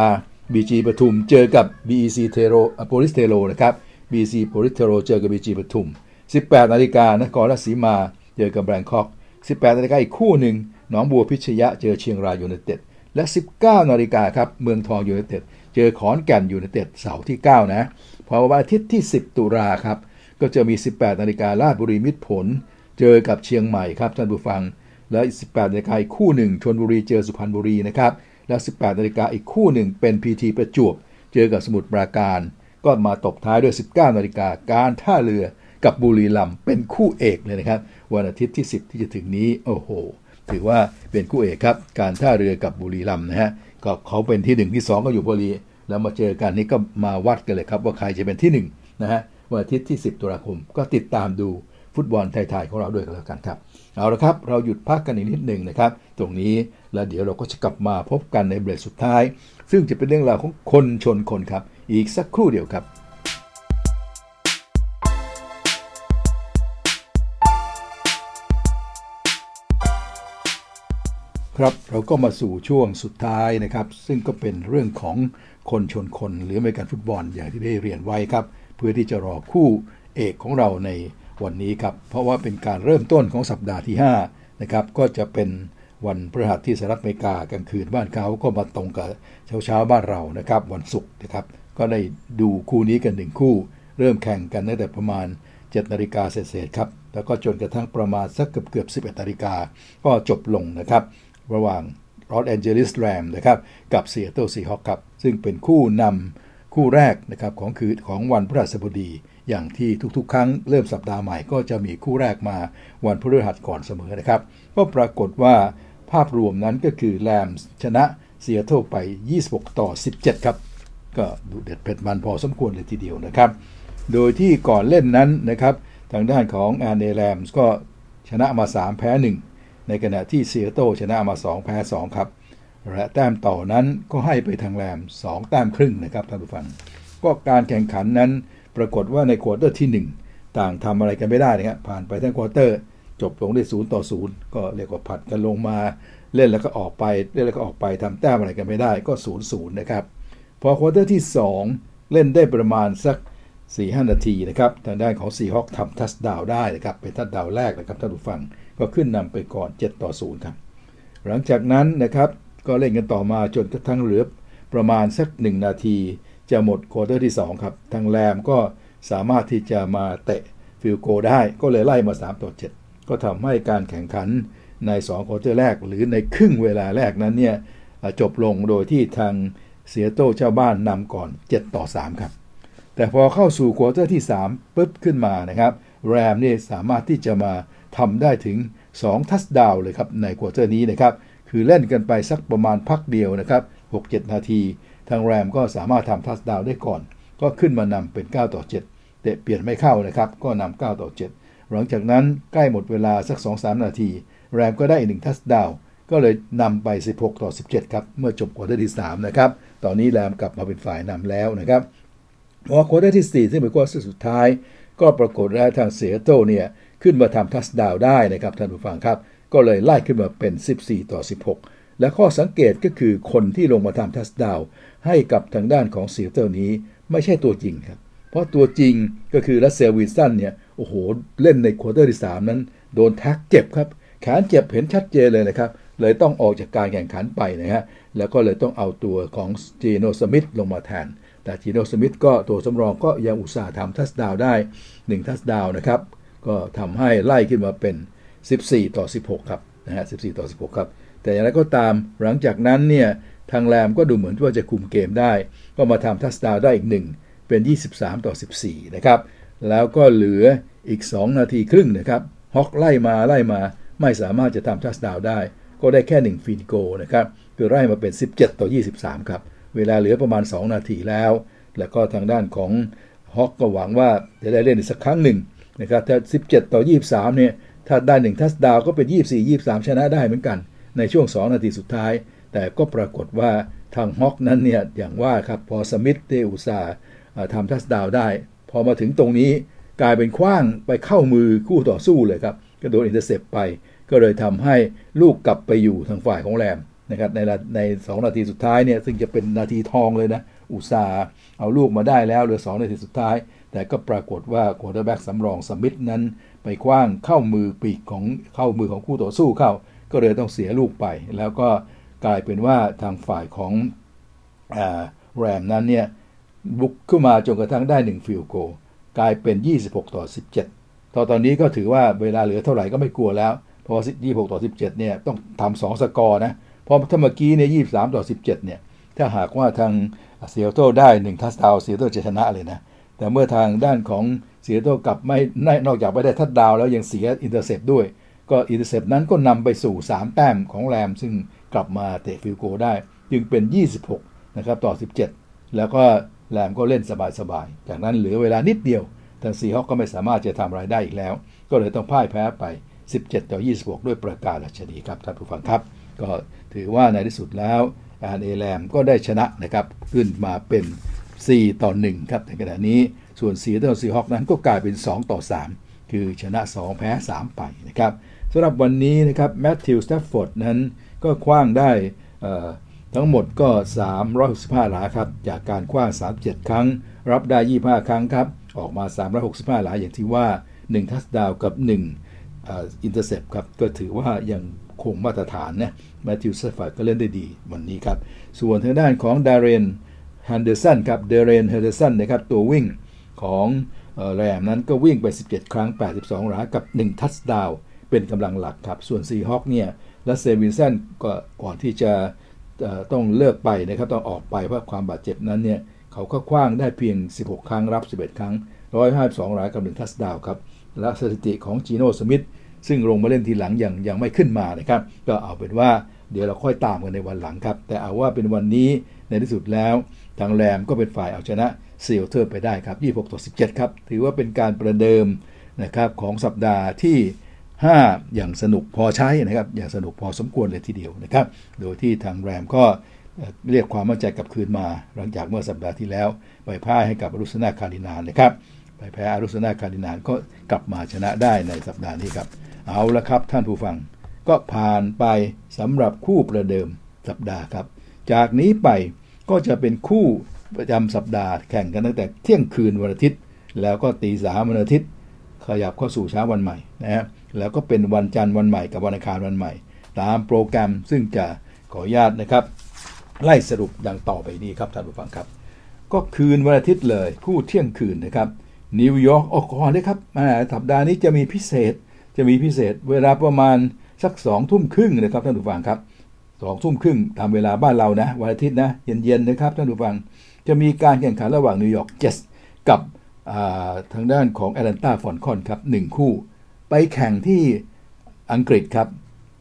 BG ปทุมเจอกับ BEC เทโรโพลิสเทโรนะครับ BEC โพลิสเทโรเจอกับ BG ปทุม 18นาฬิกานครราชสีมาเจอกับแบงคอก 18นาฬิกาอีกคู่หนึ่งหนองบัวพิชยะเจอเชียงรายยูไนเต็ดและ 19นาฬิกาครับเมืองทองยูไนเต็ดเจอขอนแก่นยูไนเต็ดเสาร์ที่ 9 นะ พอวันอาทิตย์ที่ 10 ตุลาครับ ก็จะมี 18 นาฬิการาชบุรีมิตรผล เจอกับเชียงใหม่ครับท่านผู้ฟัง และ 18 นาฬิกาอีกคู่หนึ่งชลบุรีเจอสุพรรณบุรีนะครับ และ 18 นาฬิกาอีกคู่หนึ่งเป็นพีทีประจวบ เจอกับสมุทรปราการ ก็มาตบท้ายด้วย 19 นาฬิกาการท่าเรือกับบุรีรัมย์เป็นคู่เอกเลยนะครับ วันอาทิตย์ที่ 10 ที่จะถึงนี้โอ้โห ถือว่าเป็นคู่เอกครับ การท่าเรือกับบุรีรัมย์นะฮะก็เขาเป็นที่ 1 ที่ 2 ก็อยู่บุรี แล้วมาเจอกันนี่ก็มาวัดกันเลยครับ ว่าใครจะเป็นที่1นะฮะวันอาทิตย์ที่ 10 ตุลาคม ก็ติดตามดูฟุตบอลไทยๆของเราด้วยกันแล้วกันครับ เอาละครับ เราหยุดพักกันอีกนิดหนึ่งนะครับ ตรงนี้แล้วเดี๋ยวเราก็จะกลับมาพบกันในเบรกสุดท้าย ซึ่งจะเป็นเรื่องราวของคนชนคนครับ อีกสักครู่เดียวครับ ครับเราก็มาสู่ช่วงสุดท้ายนะครับ ซึ่งก็เป็นเรื่องของคนชนคนหรืออเมริกันฟุตบอลอย่างที่ได้เรียนไว้ครับ เพื่อที่จะรอคู่เอกของเราในวันนี้ครับ เพราะว่าเป็นการเริ่มต้นของสัปดาห์ที่5นะครับก็จะเป็นวันพฤหัสที่สหรัฐอเมริกากลางคืนบ้านเขาก็มาตรงกับเช้าเช้าบ้านเรานะครับ วันศุกร์นะครับ ก็ได้ดูคู่นี้กันหนึ่งคู่ เริ่มแข่งกันตั้งแต่ประมาณ7นาฬิกาเศษครับแล้วก็จนกระทั่งประมาณสักเกือบเกือบ11นาฬิกาก็จบลงนะครับ ระหว่างลอสแอนเจลิสแรมนะครับกับเซียโตซีฮอคครับ ซึ่งเป็นคู่นำคู่แรกนะครับของคืนของวันพฤหัสบดี อย่างที่ทุกๆ ครั้งเริ่มสัปดาห์ใหม่ก็จะมีคู่แรกมาวันพฤหัสก่อนเสมอนะครับ ก็ปรากฏว่าภาพรวมนั้นก็คือแรมชนะเซียโตไป 26 ต่อ 17 ครับ ก็ดูเด็ดเผ็ดมันพอสมควรเลยทีเดียวนะครับ โดยที่ก่อนเล่นนั้นนะครับทางด้านของอาร์เนแรมก็ชนะมา 3 แพ้ 1 ในขณะที่เซียโตชนะมา 2 แพ้ 2 ครับ และแต้มต่อนั้นก็ให้ไปทางแรม 2 แต้มครึ่งนะครับท่านผู้ฟัง ก็การแข่งขันนั้นปรากฏว่าใน quarter ที่ 1 ต่างทำอะไรกันไม่ได้นะครับผ่านไปทั้ง quarter จบลงได้ศูนย์ต่อศูนย์ก็เรียกว่าผัดกันลงมาเล่นแล้วก็ออกไปเล่นแล้วก็ออกไปทำแต้มอะไรกันไม่ได้ก็ศูนย์ศูนย์นะครับพอ quarter ที่ 2 เล่นได้ประมาณสัก4-5 นาทีนะครับทางด้านของซีฮอคทำ touchdown ได้นะครับเป็น touchdown แรกนะครับท่านผู้ฟัง ก็ขึ้นนำไปก่อน 7 ต่อ 0 ครับ หลังจากนั้นนะครับก็เล่นกันต่อมาจนกระทั่งเหลือประมาณสัก 1 นาที จะหมด quarter ที่ 2 ครับ ทางแรมก็สามารถที่จะมาเตะ field goal ได้ก็เลยไล่มา 3 ต่อ 7 ก็ทำให้การแข่งขันใน2 quarter แรก หรือในครึ่งเวลาแรกนั้นเนี่ยจบลงโดยที่ทางซีแอตเทิลเจ้าบ้านนำก่อน 7 ต่อ 3 ครับ แต่พอเข้าสู่ quarter ที่3ปุ๊บขึ้นมานะครับ แรมนี่สามารถที่จะมา ทำได้ถึง 2 touchdown เลยครับใน quarter นี้นะครับคือเล่นกันไปสักประมาณพักเดียวนะครับ6-7 นาที ทางแรมก็สามารถทำ touchdown ได้ก่อน ก็ขึ้นมานำเป็น 9 ต่อ7แต่เปลี่ยนไม่เข้านะครับ ก็นำ9ต่อ 7 หลังจากนั้นใกล้หมดเวลาสัก 2-3 นาที แรมก็ได้อีกหนึ่ง touchdown ก็เลยนำไป 16 ต่อ 17 ครับ เมื่อจบ quarter ที่ 3 นะครับ ตอนนี้แรมกลับมาเป็นฝ่ายนำแล้วนะครับพอ quarter ที่ 4 ซึ่งเป็น quarter สุดท้าย ก็ปรากฏว่าทางเสียโตเนี่ย ขึ้นมาทำ touchdown ได้นะครับท่านผู้ฟังครับ ก็เลยไล่ขึ้นมาเป็น 14 ต่อ 16 และข้อสังเกตก็คือคนที่ลงมาทำ touchdown ให้กับทางด้านของเสียโตนี้ ไม่ใช่ตัวจริงครับ เพราะตัวจริงก็คือ Russell Wilson เนี่ยโอ้โห เล่นใน quarter ที่ 3 นั้น โดน tackle เจ็บครับแขนเจ็บเห็นชัดเจนเลยนะครับเลยต้องออกจากการแข่งขันไปนะฮะแล้วก็เลยต้องเอาตัวของจีโนสมิธลงมาแทนแต่จีโนสมิธก็ตัวสำรองก็ยังอุตส่าห์ทำทัชดาวได้1ทัชดาวนะครับ ก็ทำให้ไล่ขึ้นมาเป็น 14 ต่อ 16 ครับนะฮะ 14 ต่อ 16 ครับ แต่อย่างไรก็ตามหลังจากนั้นเนี่ย ทางแรมก็ดูเหมือนว่าจะคุมเกมได้ ก็มาทำทัชดาวได้อีกหนึ่งเป็น 23 ต่อ 14 นะครับ แล้วก็เหลืออีก 2 นาทีครึ่งนะครับฮอกไล่มาไล่มาไม่สามารถจะทำทัชดาวได้ ก็ได้แค่ 1 ฟีดโกนะครับคือไล่มาเป็น 17 ต่อ 23 ครับ เวลาเหลือประมาณ 2 นาทีแล้ว แล้วก็ทางด้านของฮอกก็หวังว่าจะได้เล่นอีกสักครั้งหนึ่ง นะครับถ้า 17 ต่อ 23 เนี่ย ถ้าได้ 1 ทัชดาวก็เป็น 24 23 ชนะได้เหมือนกัน ในช่วง 2 นาทีสุดท้าย แต่ก็ปรากฏว่าทางฮอกนั้นเนี่ย อย่างว่าครับ พอสมิธเดอุซาทำทัชดาวได้ พอมาถึงตรงนี้กลายเป็นขว้างไปเข้ามือคู่ต่อสู้เลยครับก็โดน intercept ไป ก็เลยทำให้ลูกกลับไปอยู่ทางฝ่ายของ Rams นะครับในในสองนาทีสุดท้ายเนี่ยซึ่งจะเป็นนาทีทองเลยนะอุตส่าห์เอาลูกมาได้แล้วเหลือ2นาทีสุดท้าย แต่ก็ปรากฏว่า quarterback สำรองสมิธนั้น ไปขว้างเข้ามือปีกของเข้ามือของคู่ต่อสู้เข้า ก็เลยต้องเสียลูกไป แล้วก็กลายเป็นว่าทางฝ่ายของRams นั้นเนี่ยบุกขึ้นมาจนกระทั่งได้ 1 field goal กลายเป็น 26 ต่อ 17 ตอนตอนนี้ก็ถือว่าเวลาเหลือเท่าไหร่ก็ไม่กลัวแล้ว เพราะว่า26 ต่อ 17 เนี่ยต้องทำ2สกอร์นะ เพราะถ้าเมื่อกี้เนี่ย23 ต่อ 17 เนี่ย ถ้าหากว่าทางเซียโตได้1 touchdown Seattle จะชนะเลยนะ แต่เมื่อทางด้านของเซียโตกลับไม่นอกจากไม่ได้ touchdown แล้วยังเสีย intercept ด้วย ก็ intercept นั้นก็นำไปสู่ 3 แต้มของ Rams ซึ่งกลับมาเตะ field goal ได้ จึงเป็น 26 นะครับ ต่อ 17 แล้วก็ Rams ก็เล่นสบายๆ จากนั้นเหลือเวลานิดเดียว ทาง Seahawks ก็ไม่สามารถจะทำอะไรได้อีกแล้ว ก็เลยต้องพ่ายแพ้ไป 17 ต่อ 26 ด้วยประการฉะนี้ครับท่านผู้ฟังครับ ก็ถือว่าในที่สุดแล้ว LA Rams ก็ได้ชนะนะครับขึ้นมาเป็น 4 ต่อ 1 ครับในขณะนี้ส่วน Seattle Seahawks นั้นก็กลายเป็น 2 ต่อ 3 คือชนะ 2 แพ้ 3 ไปนะครับสำหรับวันนี้นะครับ Matthew Stafford นั้นก็ขว้างได้ทั้งหมดก็ 365 หลาครับ จากการขว้าง 37 ครั้ง รับได้ 25 ครั้งครับ ออกมา 365 หลาอย่างที่ว่า 1 touchdown กับ 1 intercept ครับ ก็ถือว่ายังคงมาตรฐานนะ Matthew Stafford ก็เล่นได้ดีวันนี้ครับ ส่วนทางด้านของ Darrell Henderson ครับ Darrell Henderson นะครับตัววิ่งของแรมนั้นก็วิ่งไป 17 ครั้ง 82หลากับ 1 ทัสดาวเป็นกำลังหลักครับ ส่วนซีฮอคเนี่ยและเซวินสันก็ก่อนที่จะต้องเลิกไปนะครับต้องออกไปเพราะความบาดเจ็บนั้นเนี่ยเขาก็คว้างได้เพียง 16 ครั้งรับ 11 ครั้ง 152หลากับ1ทัสดาวครับ และสถิติของจีโน่สมิธซึ่งลงมาเล่นทีหลังยังยังไม่ขึ้นมานะครับ ก็เอาเป็นว่าเดี๋ยวเราค่อยตามกันในวันหลังครับ แต่เอาว่าเป็นวันนี้ในที่สุดแล้ว ทาง Rams ก็เป็นฝ่ายเอาชนะเซียเทอร์ไปได้ครับ 26 ต่อ 17 ครับ ถือว่าเป็นการประเดิมนะครับของสัปดาห์ที่ 5 อย่างสนุกพอใช้นะครับ อย่างสนุกพอสมควรเลยทีเดียวนะครับ โดยที่ทาง Rams ก็เรียกความมั่นใจกลับคืนมา หลังจากเมื่อสัปดาห์ที่แล้วไปพ่ายให้กับ Arizona Cardinals นะครับไปแพ้ Arizona Cardinals ก็กลับมาชนะได้ในสัปดาห์นี้ครับ เอาละครับท่านผู้ฟังก็ผ่านไปสำหรับคู่ประเดิมสัปดาห์ครับ จากนี้ไป ก็จะเป็นคู่ประจำสัปดาห์แข่งกันตั้งแต่เที่ยงคืนวันอาทิตย์ แล้วก็ตีสามวันอาทิตย์ ขยับเข้าสู่เช้าวันใหม่นะฮะแล้วก็เป็นวันจันทร์วันใหม่กับวันอังคารวันใหม่ ตามโปรแกรมซึ่งจะขออนุญาตนะครับไล่สรุปดังต่อไปนี้ครับท่านผู้ฟังครับ ก็คืนวันอาทิตย์เลยคู่เที่ยงคืนนะครับนิวยอร์กออกก่อนเลยครับสัปดาห์นี้จะมีพิเศษจะมีพิเศษเวลาประมาณสักสองทุ่มครึ่งนะครับท่านผู้ฟังครับ สองทุ่มครึ่งตามเวลาบ้านเรานะ วันอาทิตย์นะ เย็นๆนะครับท่านผู้ฟัง จะมีการแข่งขันระหว่าง New York Jets กับทางด้านของ Atlanta Falcons ครับหนึ่งคู่ ไปแข่งที่อังกฤษครับ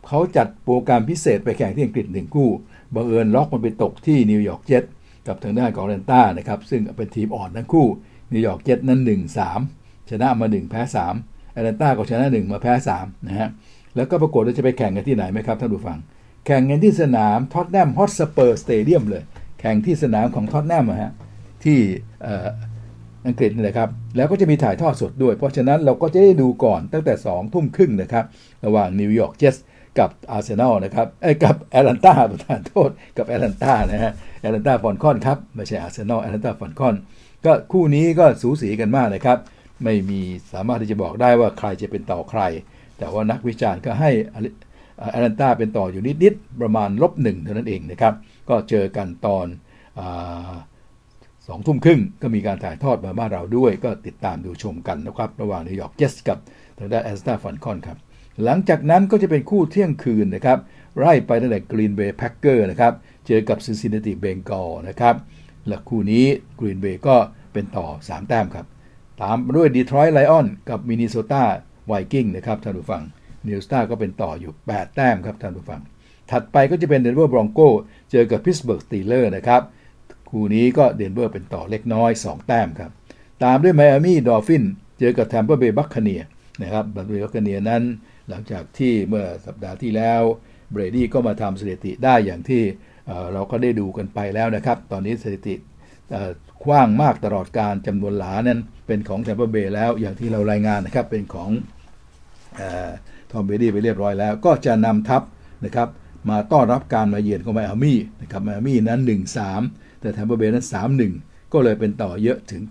เขาจัดโปรแกรมพิเศษไปแข่งที่อังกฤษหนึ่งคู่บังเอิญล็อกมันไปตกที่ New York Jets กับทางด้านของ Atlanta นะครับซึ่งเป็นทีมอ่อนทั้งคู่New York Jets นั้น 1-3 ชนะมา 1 แพ้3 Atlanta ก็ชนะ 1 มาแพ้3นะฮะแล้วก็ปรากฏว่าจะไปแข่งกันที่ไหนไหมครับท่านผู้ฟัง แข่งกันที่สนาม Tottenham Hotspur Stadium เลย แข่งที่สนามของ Tottenham ฮะที่อังกฤษนี่แหละครับ แล้วก็จะมีถ่ายทอดสดด้วย เพราะฉะนั้นเราก็จะได้ดูก่อนตั้งแต่ 2 ทุ่มครึ่งนะครับ ระหว่าง New York Jets กับอาร์เซนอลนะครับไอ้กับ Atlanta ประทานโทษกับ Atlanta นะฮะAtlanta Falcons ครับ ไม่ใช่ Arsenal Atlanta Falcons ก็คู่นี้ก็สูสีกันมากนะครับ ไม่มีสามารถที่จะบอกได้ว่าใครจะเป็นต่อใคร แต่ว่านักวิจารณ์ก็ให้ Atlanta เป็นต่ออยู่นิดๆประมาณลบหนึ่งเท่านั้นเองนะครับ ก็เจอกันตอนสองทุ่มครึ่งก็มีการถ่ายทอดมาบ้านเราด้วย ก็ติดตามดูชมกันนะครับ ระหว่าง New York Jets กับทางด้าน Atlanta Falcons ครับ หลังจากนั้นก็จะเป็นคู่เที่ยงคืนนะครับ ไล่ไปตั้งแต่ Green Bay Packers นะครับเจอกับ Cincinnati Bengals นะครับ และคู่นี้ Green Bay ก็เป็นต่อ 3 แต้มครับ ตามด้วย Detroit Lions กับ Minnesota Vikings นะครับท่านผู้ฟัง Minnesota ก็เป็นต่ออยู่ 8 แต้มครับท่านผู้ฟัง ถัดไปก็จะเป็น Denver Broncos เจอกับ Pittsburgh Steelers นะครับคู่นี้ก็ Denver เป็นต่อเล็กน้อย 2 แต้มครับ ตามด้วย Miami Dolphins เจอกับ Tampa Bay Buccaneersนะครับ Tampa Bay Buccaneers นั้น หลังจากที่เมื่อสัปดาห์ที่แล้ว Brady ก็มาทำสถิติได้อย่างที่เราก็ได้ดูกันไปแล้วนะครับ ตอนนี้สถิติขว้างมากตลอดกาลจำนวนหลานั้นเป็นของ Tampa Bay แล้วอย่างที่เรารายงานนะครับเป็นของ Tom Brady ไปเรียบร้อยแล้ว ก็จะนำทัพนะครับมาต้อนรับการมาเยือนของ Miami นะครับ Miami นั้น 1-3 แต่ Tampa Bay นั้น 3-1 ก็เลยเป็นต่อเยอะถึง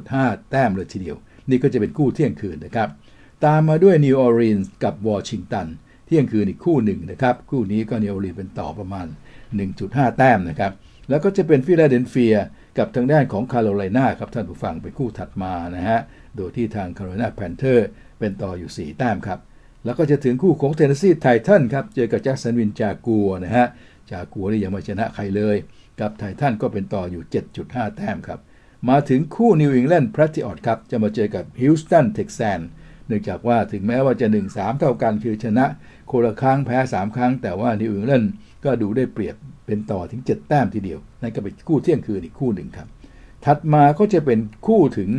9.5 แต้มเลยทีเดียว นี่ก็จะเป็นคู่เที่ยงคืนนะครับ ตามมาด้วย New Orleans กับวอชิงตันเที่ยงคืนอีกคู่หนึ่งนะครับ คู่นี้ก็ New Orleans เป็นต่อประมาณ 1.5 แต้มนะครับ แล้วก็จะเป็น Philadelphia กับทางด้านของ Carolina ครับท่านผู้ฟังเป็นคู่ถัดมานะฮะโดยที่ทาง Carolina Panthers เป็นต่ออยู่ 4 แต้มครับ แล้วก็จะถึงคู่ของ Tennessee Titans ครับ เจอกับ Jacksonville Jaguars นะฮะ Jaguars นี่ยังไม่ชนะใครเลยกับไททันส์ก็เป็นต่ออยู่ 7.5 แต้มครับ มาถึงคู่นิวอิงแลนด์แพทริออตครับ จะมาเจอกับฮิวสตันเท็กซันเนื่องจากว่าถึงแม้ว่าจะ 1-3 เท่ากันคือชนะคนละครั้งแพ้ 3 ครั้ง แต่ว่านิวอิงแลนด์ก็ดูได้เปรียบเป็นต่อถึง 7 แต้มทีเดียวนั่นก็เป็นคู่เที่ยงคืนอีกคู่หนึ่งครับ ถัดมาก็จะเป็นคู่ถึง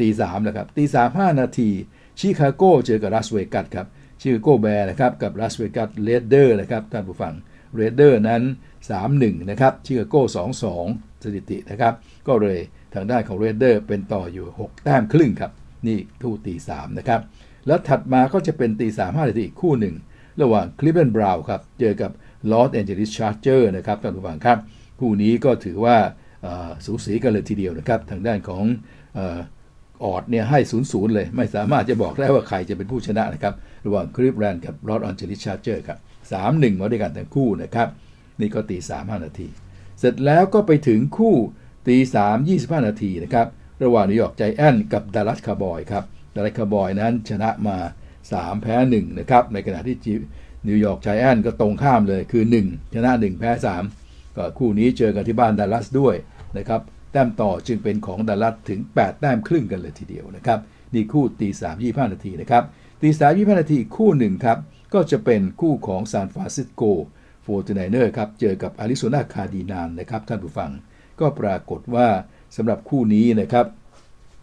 ตีสามนะครับตีสามห้านาที ชิคาโกเจอกับลาสเวกัสครับชิคาโกแบร์นะครับกับลาสเวกัสเรดเดอร์นะครับท่านผู้ฟังเรดเดอร์นั้น 3-1 นะครับชิคาโก 2-2 สถิตินะครับ ก็เลยทางด้านของเรดเดอร์เป็นต่ออยู่ 6 แต้มครึ่งครับ นี่คู่ตี 3 นะครับ แล้วถัดมาก็จะเป็นตี3 5นาทีอีกคู่หนึ่ง ระหว่างคลีฟแลนด์บราวน์ครับ เจอกับลอสแอนเจลิสชาร์เจอร์นะครับท่านผู้ฟังครับ คู่นี้ก็ถือว่าสูสีกันเลยทีเดียวนะครับ ทางด้านของ odds เนี่ยให้ศูนย์ศูนย์เลย ไม่สามารถจะบอกได้ว่าใครจะเป็นผู้ชนะนะครับ ระหว่างคลีฟแลนด์กับลอสแอนเจลิสชาร์เจอร์ครับสามหนึ่งมาด้วยกันทั้งคู่นะครับ นี่ก็ตีสามห้านาที เสร็จแล้วก็ไปถึงคู่ตีสามยี่สิบห้านาทีนะครับ ระหว่างนิวยอร์กไจแอนต์กับดัลลัสคาวบอยครับดัลลัสคาวบอยนั้นชนะมา 3 แพ้1นะครับในขณะที่นิวยอร์กไจแอนต์ก็ตรงข้ามเลยคือ 1 ชนะ 1 แพ้ 3 ก็คู่นี้เจอกันที่บ้านดัลลัสด้วยนะครับ แต้มต่อจึงเป็นของดัลลัสถึง 8 แต้มครึ่งกันเลยทีเดียวนะครับนี่คู่ตีสามยี่ห้านาทีนะครับตีสามยี่ห้านาทีคู่หนึ่งครับก็จะเป็นคู่ของซานฟรานซิสโกโฟร์ตี้ไนเนอร์ครับเจอกับอาริโซนาคาร์ดินัลนะครับท่านผู้ฟังก็ปรากฏว่าสำหรับคู่นี้นะครับ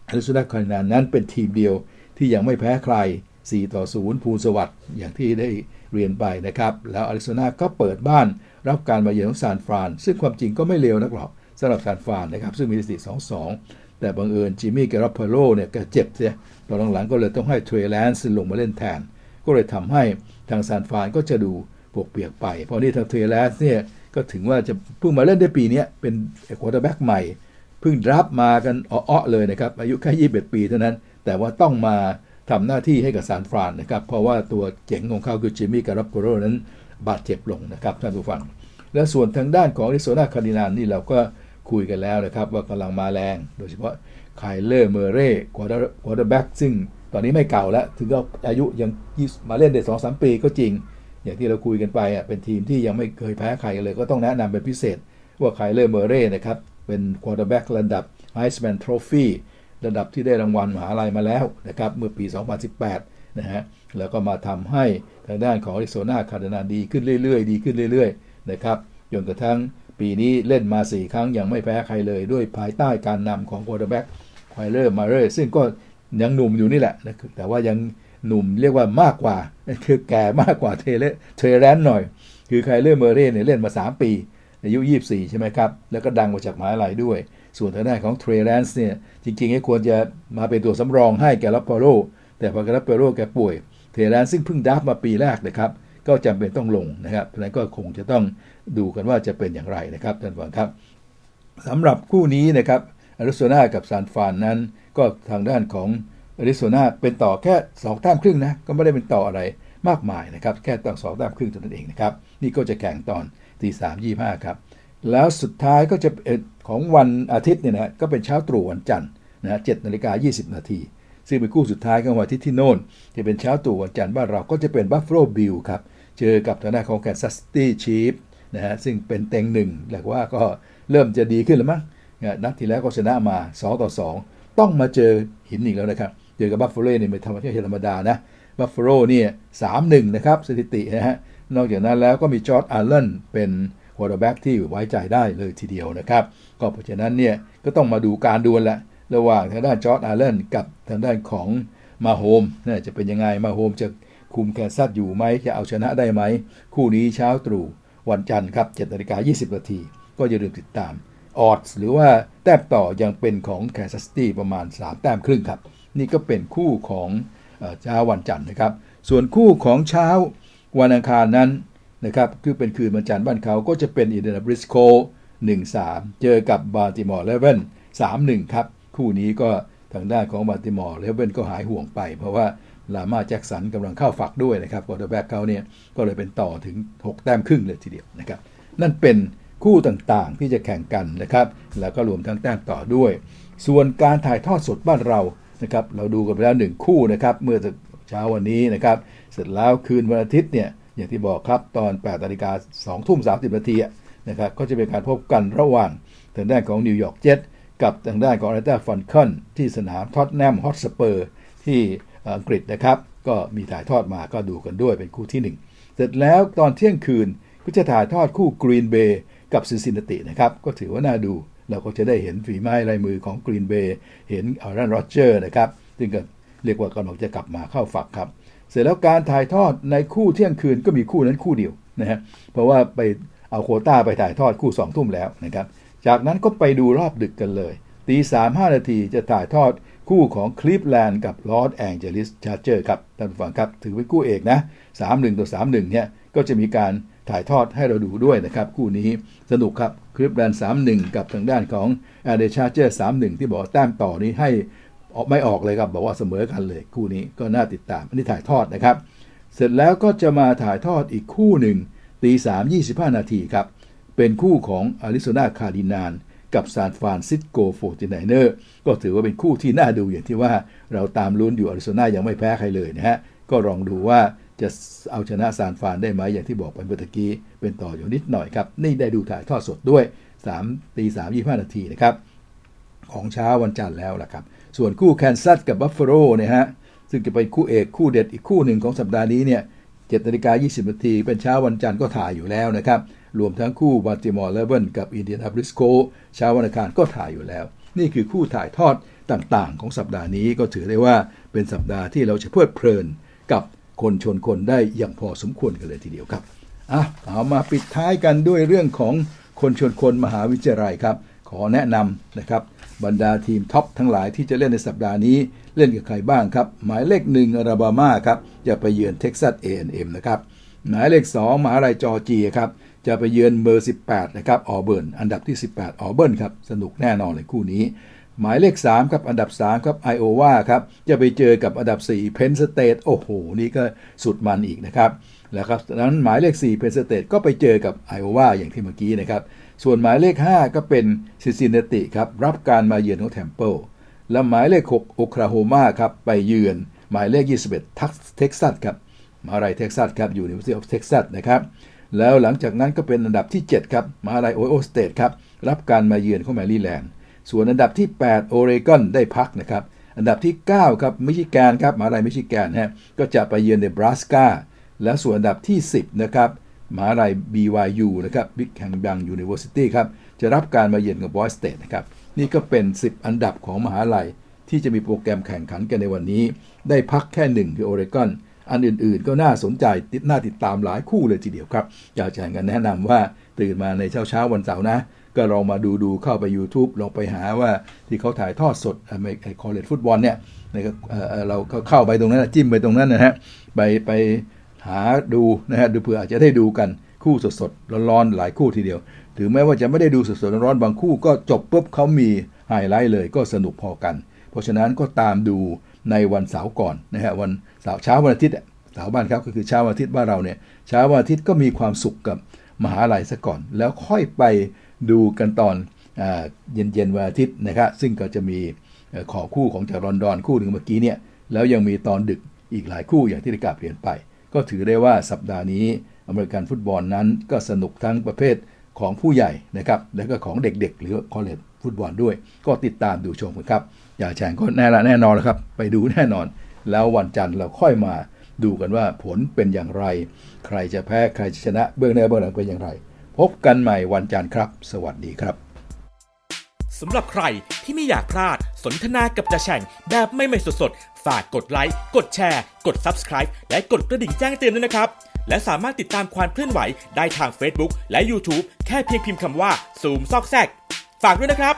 อาริโซนาคาร์ดินัลนั้นเป็นทีมเดียวที่ยังไม่แพ้ใคร 4 ต่อ 0 ภูสวัสด์อย่างที่ได้เรียนไปนะครับ แล้วอาริโซนาก็เปิดบ้านรับการมาเยือนของซานฟราน ซึ่งความจริงก็ไม่เลวนักหรอก สำหรับซานฟรานนะครับซึ่งมีสถิติ2-2 แต่บังเอิญจิมมี่การอปโปโลเนี่ยก็เจ็บเสียตอนหลังๆก็เลยต้องให้เทรย์แลนซ์ลงมาเล่นแทน ก็เลยทำให้ทางซานฟรานก็จะดูปวกเปียกไป เพราะนี่ทางเทรย์แลนซ์เนี่ยก็ถึงว่าจะเพิ่งมาเล่นได้ปีนี้เป็น quarterback ใหม่ เพิ่งดราฟต์มากันอ้อๆเลยนะครับ อายุแค่21 ปีเท่านั้น แต่ว่าต้องมาทำหน้าที่ให้กับซานฟรานนะครับ เพราะว่าตัวเจ๋งของเขาคือจิมมี่การอปโปโลนั้นบาดเจ็บลงนะครับท่านผู้ฟัง และส่วนทางด้านของอริโซนาคาร์ดินัลนี่เราก็ คุยกันแล้วนะครับว่ากำลังมาแรง โดยเฉพาะไคเลอร์เมอร์เรย์ quarterback ซึ่งตอนนี้ไม่เก่าแล้ว ถึงก็อายุยังมาเล่นได้สองสามปีก็จริง อย่างที่เราคุยกันไปอะเป็นทีมที่ยังไม่เคยแพ้ใครเลย ก็ต้องแนะนำเป็นพิเศษ ว่าไคเลอร์เมอร์เรย์นะครับเป็น quarterback ระดับ Heisman Trophy ระดับที่ได้รางวัลมหาลัยมาแล้วนะครับเมื่อปี 2018 นะฮะแล้วก็มาทำให้ทางด้านของอริโซนาคาร์ดินัลดีขึ้นเรื่อยๆ ดีขึ้นเรื่อยๆนะครับจนกระทั่ง ปีนี้เล่นมา 4 ครั้งยังไม่แพ้ใครเลยด้วยภายใต้การนำของ quarterback ไคเลอร์เมอร์เรย์ซึ่งก็ยังหนุ่มอยู่นี่แหละนะแต่ว่ายังหนุ่มเรียกว่ามากกว่า คือแก่มากกว่าเทรย์เทรย์แลนซ์หน่อย คือไคเลอร์เมอร์เรย์เนี่ยเล่นมา 3 ปี อายุ 24 ใช่ไหมครับ แล้วก็ดังมาจากมหาลัยด้วย ส่วนทางด้านของเทรย์แลนซ์เนี่ย จริงๆควรจะมาเป็นตัวสำรองให้แกลปโรแต่พอแกลปโรแกป่วย เทเรนส์ซึ่งเพิ่งดับมาปีแรกนะครับ ก็จำเป็นต้องลงนะครับนั้นก็คงจะต้องดูกันว่าจะเป็นอย่างไรนะครับท่านผู้ชมครับสำหรับคู่นี้นะครับอาริโซนากับซานฟานนั้น ก็ทางด้านของอาริโซนาเป็นต่อแค่2แต้มครึ่งนะก็ไม่ได้เป็นต่ออะไรมากมายนะครับ แค่ต่อสองแต้มครึ่งเท่านั้นเองนะครับ นี่ก็จะแข่งตอนตีสามยี่ห้าครับ แล้วสุดท้ายก็จะของวันอาทิตย์เนี่ยนะก็เป็นเช้าตรู่วันจันทร์นะเจ็ดนาฬิกายี่สิบนาทีซึ่งเป็นคู่สุดท้ายของวันอาทิตย์ที่โน่นจะเป็นเช้าตรู่วันจันทร์บ้านเราก็จะเป็นบัฟฟาโลบิลครับ เจอกับทางด้านของแคนซัสซิตี้ชีฟนะฮะซึ่งเป็นเต็งหนึ่งแหละว่าก็เริ่มจะดีขึ้นแล้วมั้งนัดที่แล้วก็ชนะมา 2 ต่อ 2 ต้องมาเจอหินอีกแล้วนะครับ เจอกับบัฟฟาโลเนี่ยไม่ธรรมดาธรรมดานะบัฟฟาโลเนี่ยสามหนึ่งนะครับสถิตินะฮะนอกจากนั้นแล้วก็มีจอชอัลเลนเป็น quarterback ที่ไว้ใจได้เลยทีเดียวนะครับ ก็เพราะฉะนั้นเนี่ยก็ต้องมาดูการดวลล่ะระหว่างทางด้านจอร์ดอาร์เลนกับทางด้านของมาโฮมเนี่ยจะเป็นยังไงมาโฮมจะ คุมแคนซัสอยู่ไหมจะเอาชนะได้ไหม คู่นี้เช้าตรู่วันจันทร์ครับ7นาฬิกา20นาทีก็อย่าลืมติดตาม odds หรือว่าแต้มต่อยังเป็นของแคนซัสซิตี้ประมาณ 3 แต้มครึ่งครับ นี่ก็เป็นคู่ของเช้าวันจันทร์นะครับ ส่วนคู่ของเช้าวันอังคารนั้นนะครับคือเป็นคืนวันจันทร์บ้านเขาก็จะเป็นอินเดียนาโพลิสโคลต์ 1-3 เจอกับบัลติมอร์เรเวน3-1 ครับ คู่นี้ก็ทางด้านของบัลติมอร์เรเวนก็หายห่วงไป เพราะว่า ลามาร์แจ็กสันกำลังเข้าฝักด้วยนะครับ quarterback เขาเนี่ยก็เลยเป็นต่อถึง 6 แต้มครึ่งเลยทีเดียวนะครับ นั่นเป็นคู่ต่างๆที่จะแข่งกันนะครับ แล้วก็รวมทั้งแต้มต่อด้วย ส่วนการถ่ายทอดสดบ้านเรานะครับ เราดูกันไปแล้วหนึ่งคู่นะครับ เมื่อเช้าวันนี้นะครับ เสร็จแล้วคืนวันอาทิตย์เนี่ยอย่างที่บอกครับตอน8นาฬิกา2ทุ่ม30นาทีนะครับก็จะเป็นการพบกันระหว่างทางด้านของนิวยอร์กเจ็ตกับทางด้านของแอตแลนตาฟอลคอนที่สนามท็อตแนมฮอตสเปอร์ที่ อังกฤษนะครับ ก็มีถ่ายทอดมาก็ดูกันด้วยเป็นคู่ที่ 1 เสร็จแล้วตอนเที่ยงคืนก็จะถ่ายทอดคู่กรีนเบย์กับซินซินเนตินะครับ ก็ถือว่าน่าดูเราก็จะได้เห็นฝีไม้ลายมือของกรีนเบย์เห็นแอรอนรอดเจอร์นะครับ ซึ่งก็เรียกว่ากำลังจะกลับมาเข้าฝักครับ เสร็จแล้วการถ่ายทอดในคู่เที่ยงคืนก็มีคู่นั้นคู่เดียวนะฮะเพราะว่าไปเอาโควต้าไปถ่ายทอดคู่2ทุ่มแล้วนะครับ จากนั้นก็ไปดูรอบดึกกันเลย ตีสามห้านาทีจะถ่ายทอดคู่ของคลีฟแลนด์กับลอสแองเจลิสชาร์เจอร์ครับท่านผู้ฟังครับ ถือเป็นคู่เอกนะ3-1ต่อ3-1เนี่ยก็จะมีการถ่ายทอดให้เราดูด้วยนะครับ คู่นี้สนุกครับคลีฟแลนด์3-1กับทางด้านของแอลเอชาร์เจอร์3-1ที่บอกแต้มต่อนี้ให้ออกไม่ออกเลยครับ บอกว่าเสมอกันเลยคู่นี้ก็น่าติดตาม อันนี้ถ่ายทอดนะครับ เสร็จแล้วก็จะมาถ่ายทอดอีกคู่หนึ่งตีสามยี่สิบห้านาทีครับ เป็นคู่ของอาริโซนาคาร์ดินัล กับซานฟรานซิสโกโฟร์ตี้ไนเนอร์ก็ถือว่าเป็นคู่ที่น่าดูอย่างที่ว่าเราตามลุ้นอยู่อาริโซนายังไม่แพ้ใครเลยนะฮะ ก็ลองดูว่าจะเอาชนะซานฟรานได้ไหมอย่างที่บอกไปเมื่อกี้ เป็นต่ออยู่นิดหน่อยครับ นี่ได้ดูถ่ายทอดสดด้วย3ตี3 25นาทีนะครับ ของเช้าวันจันทร์แล้วล่ะครับ ส่วนคู่แคนซัสกับบัฟฟาโลเนี่ยฮะซึ่งจะเป็นคู่เอกคู่เด็ดอีกคู่หนึ่งของสัปดาห์นี้เนี่ย7นาฬิกา20นาทีเป็นเช้าวันจันทร์ก็ถ่ายอยู่แล้วนะครับ รวมทั้งคู่บัลติมอร์เรเวนกับอินเดียนาโพลิสโคลต์เช้าวันอังคารก็ถ่ายอยู่แล้ว นี่คือคู่ถ่ายทอดต่างๆ ของสัปดาห์นี้ก็ถือได้ว่าเป็นสัปดาห์ที่เราจะเพลิดเพลินกับคนชนคนได้อย่างพอสมควรกันเลยทีเดียวครับอะเอามาปิดท้ายกันด้วยเรื่องของคนชนคนมหาวิทยาลัยครับ ขอแนะนำนะครับบรรดาทีมท็อปทั้งหลายที่จะเล่นในสัปดาห์นี้เล่นกับใครบ้างครับ หมายเลขหนึ่งอลาบามาครับจะไปเยือนเท็กซัส A&M นะครับหมายเลข2มหาลัยจอร์เจียครับ จะไปเยือนเบอร์ 18 นะครับออเบิร์นอันดับที่ 18ออเบิร์นครับ สนุกแน่นอนเลยคู่นี้ หมายเลข 3 ครับ อันดับ 3 ครับไอโอวาครับ จะไปเจอกับอันดับ 4 เพนสเตทโอ้โห นี่ก็สุดมันอีกนะครับแล้วครับนั้นหมายเลข 4 เพนสเตทก็ไปเจอกับไอโอวาอย่างที่เมื่อกี้นะครับ ส่วนหมายเลข 5 ก็เป็นซิซินเนติครับ รับการมาเยือนของเทมเปิลและหมายเลข 6 โอคลาโฮมาครับ ไปเยือน หมายเลข 21 ทักเท็กซัสครับมหาลัยเท็กซัสครับ อยู่ในวิทยาลัยเท็กซัสนะครับ แล้วหลังจากนั้นก็เป็นอันดับที่ 7 ครับมหาลัยโอไฮโอสเตทครับ รับการมาเยือนของแมรี่แลนด์ ส่วนอันดับที่ 8 โอเรกอนได้พักนะครับ อันดับที่ 9 ครับมิชิแกนครับมหาลัยมิชิแกนฮะก็จะไปเยือนเนบราสกาและส่วนอันดับที่ 10 นะครับมหาลัย BYU นะครับบริกแฮมยังยูนิเวอร์ซิตี้ครับ จะรับการมาเยือนกับบอยซีสเตทนะครับ นี่ก็เป็น 10 อันดับของมหาลัยที่จะมีโปรแกรมแข่งขันกันในวันนี้ ได้พักแค่หนึ่งคือโอเรกอน อันอื่นๆ ก็น่าสนใจติดน่าติดตามหลายคู่เลยทีเดียวครับ อยากจะให้กันแนะนำว่าตื่นมาในเช้าเช้าวันเสาร์นะ ก็ลองมาดูดูเข้าไป YouTube ลองไปหาว่าที่เขาถ่ายทอดสดไอ้คอเลจฟุตบอลเนี่ยเราเข้าไปตรงนั้นจิ้มไปตรงนั้นนะฮะไปไปหาดูนะฮะดูเผื่ออาจจะได้ดูกันคู่สดๆร้อนๆหลายคู่ทีเดียว ถึงแม้ว่าจะไม่ได้ดูสดๆร้อนๆบางคู่ก็จบปุ๊บเขามีไฮไลท์เลยก็สนุกพอกัน เพราะฉะนั้นก็ตามดูในวันเสาร์ก่อนนะฮะวัน สาร์เช้าวันอาทิตย์เสาร์บ้านครับก็คือเช้าวันอาทิตย์บ้านเราเนี่ยเช้าวันอาทิตย์ก็มีความสุขกับมหาลัยซะก่อน แล้วค่อยไปดูกันตอนเย็นเย็นวันอาทิตย์นะครับซึ่งก็จะมีขอคู่ของจากลอนดอนคู่หนึ่งเมื่อกี้เนี่ยแล้วยังมีตอนดึกอีกหลายคู่อย่างที่ได้กล่าวเปลี่ยนไป ก็ถือได้ว่าสัปดาห์นี้อเมริกันฟุตบอลนั้นก็สนุกทั้งประเภทของผู้ใหญ่นะครับแล้วก็ของเด็กๆ หรือคอเลจฟุตบอลด้วย ก็ติดตามดูชมกันครับ อย่าแฉงก็แน่ละแน่นอนแล้วครับ ไปดูแน่นอน แล้ววันจันทร์เราค่อยมาดูกันว่าผลเป็นอย่างไร ใครจะแพ้ใครจะชนะเบื้องหน้าเบื้องหลังเป็นอย่างไร พบกันใหม่วันจันทร์ครับ สวัสดีครับสำหรับใครที่ไม่อยากพลาดสนทนากับจ่าแฉ่งแบบไม่ไม่สดๆฝากกดไลค์ กดแชร์ กด Subscribe และกดกระดิ่งแจ้งเตือนด้วยนะครับ และสามารถติดตามความเคลื่อนไหวได้ทาง Facebook และ YouTube แค่เพียงพิมพ์คำว่าซูมซอกแซก ฝากด้วยนะครับ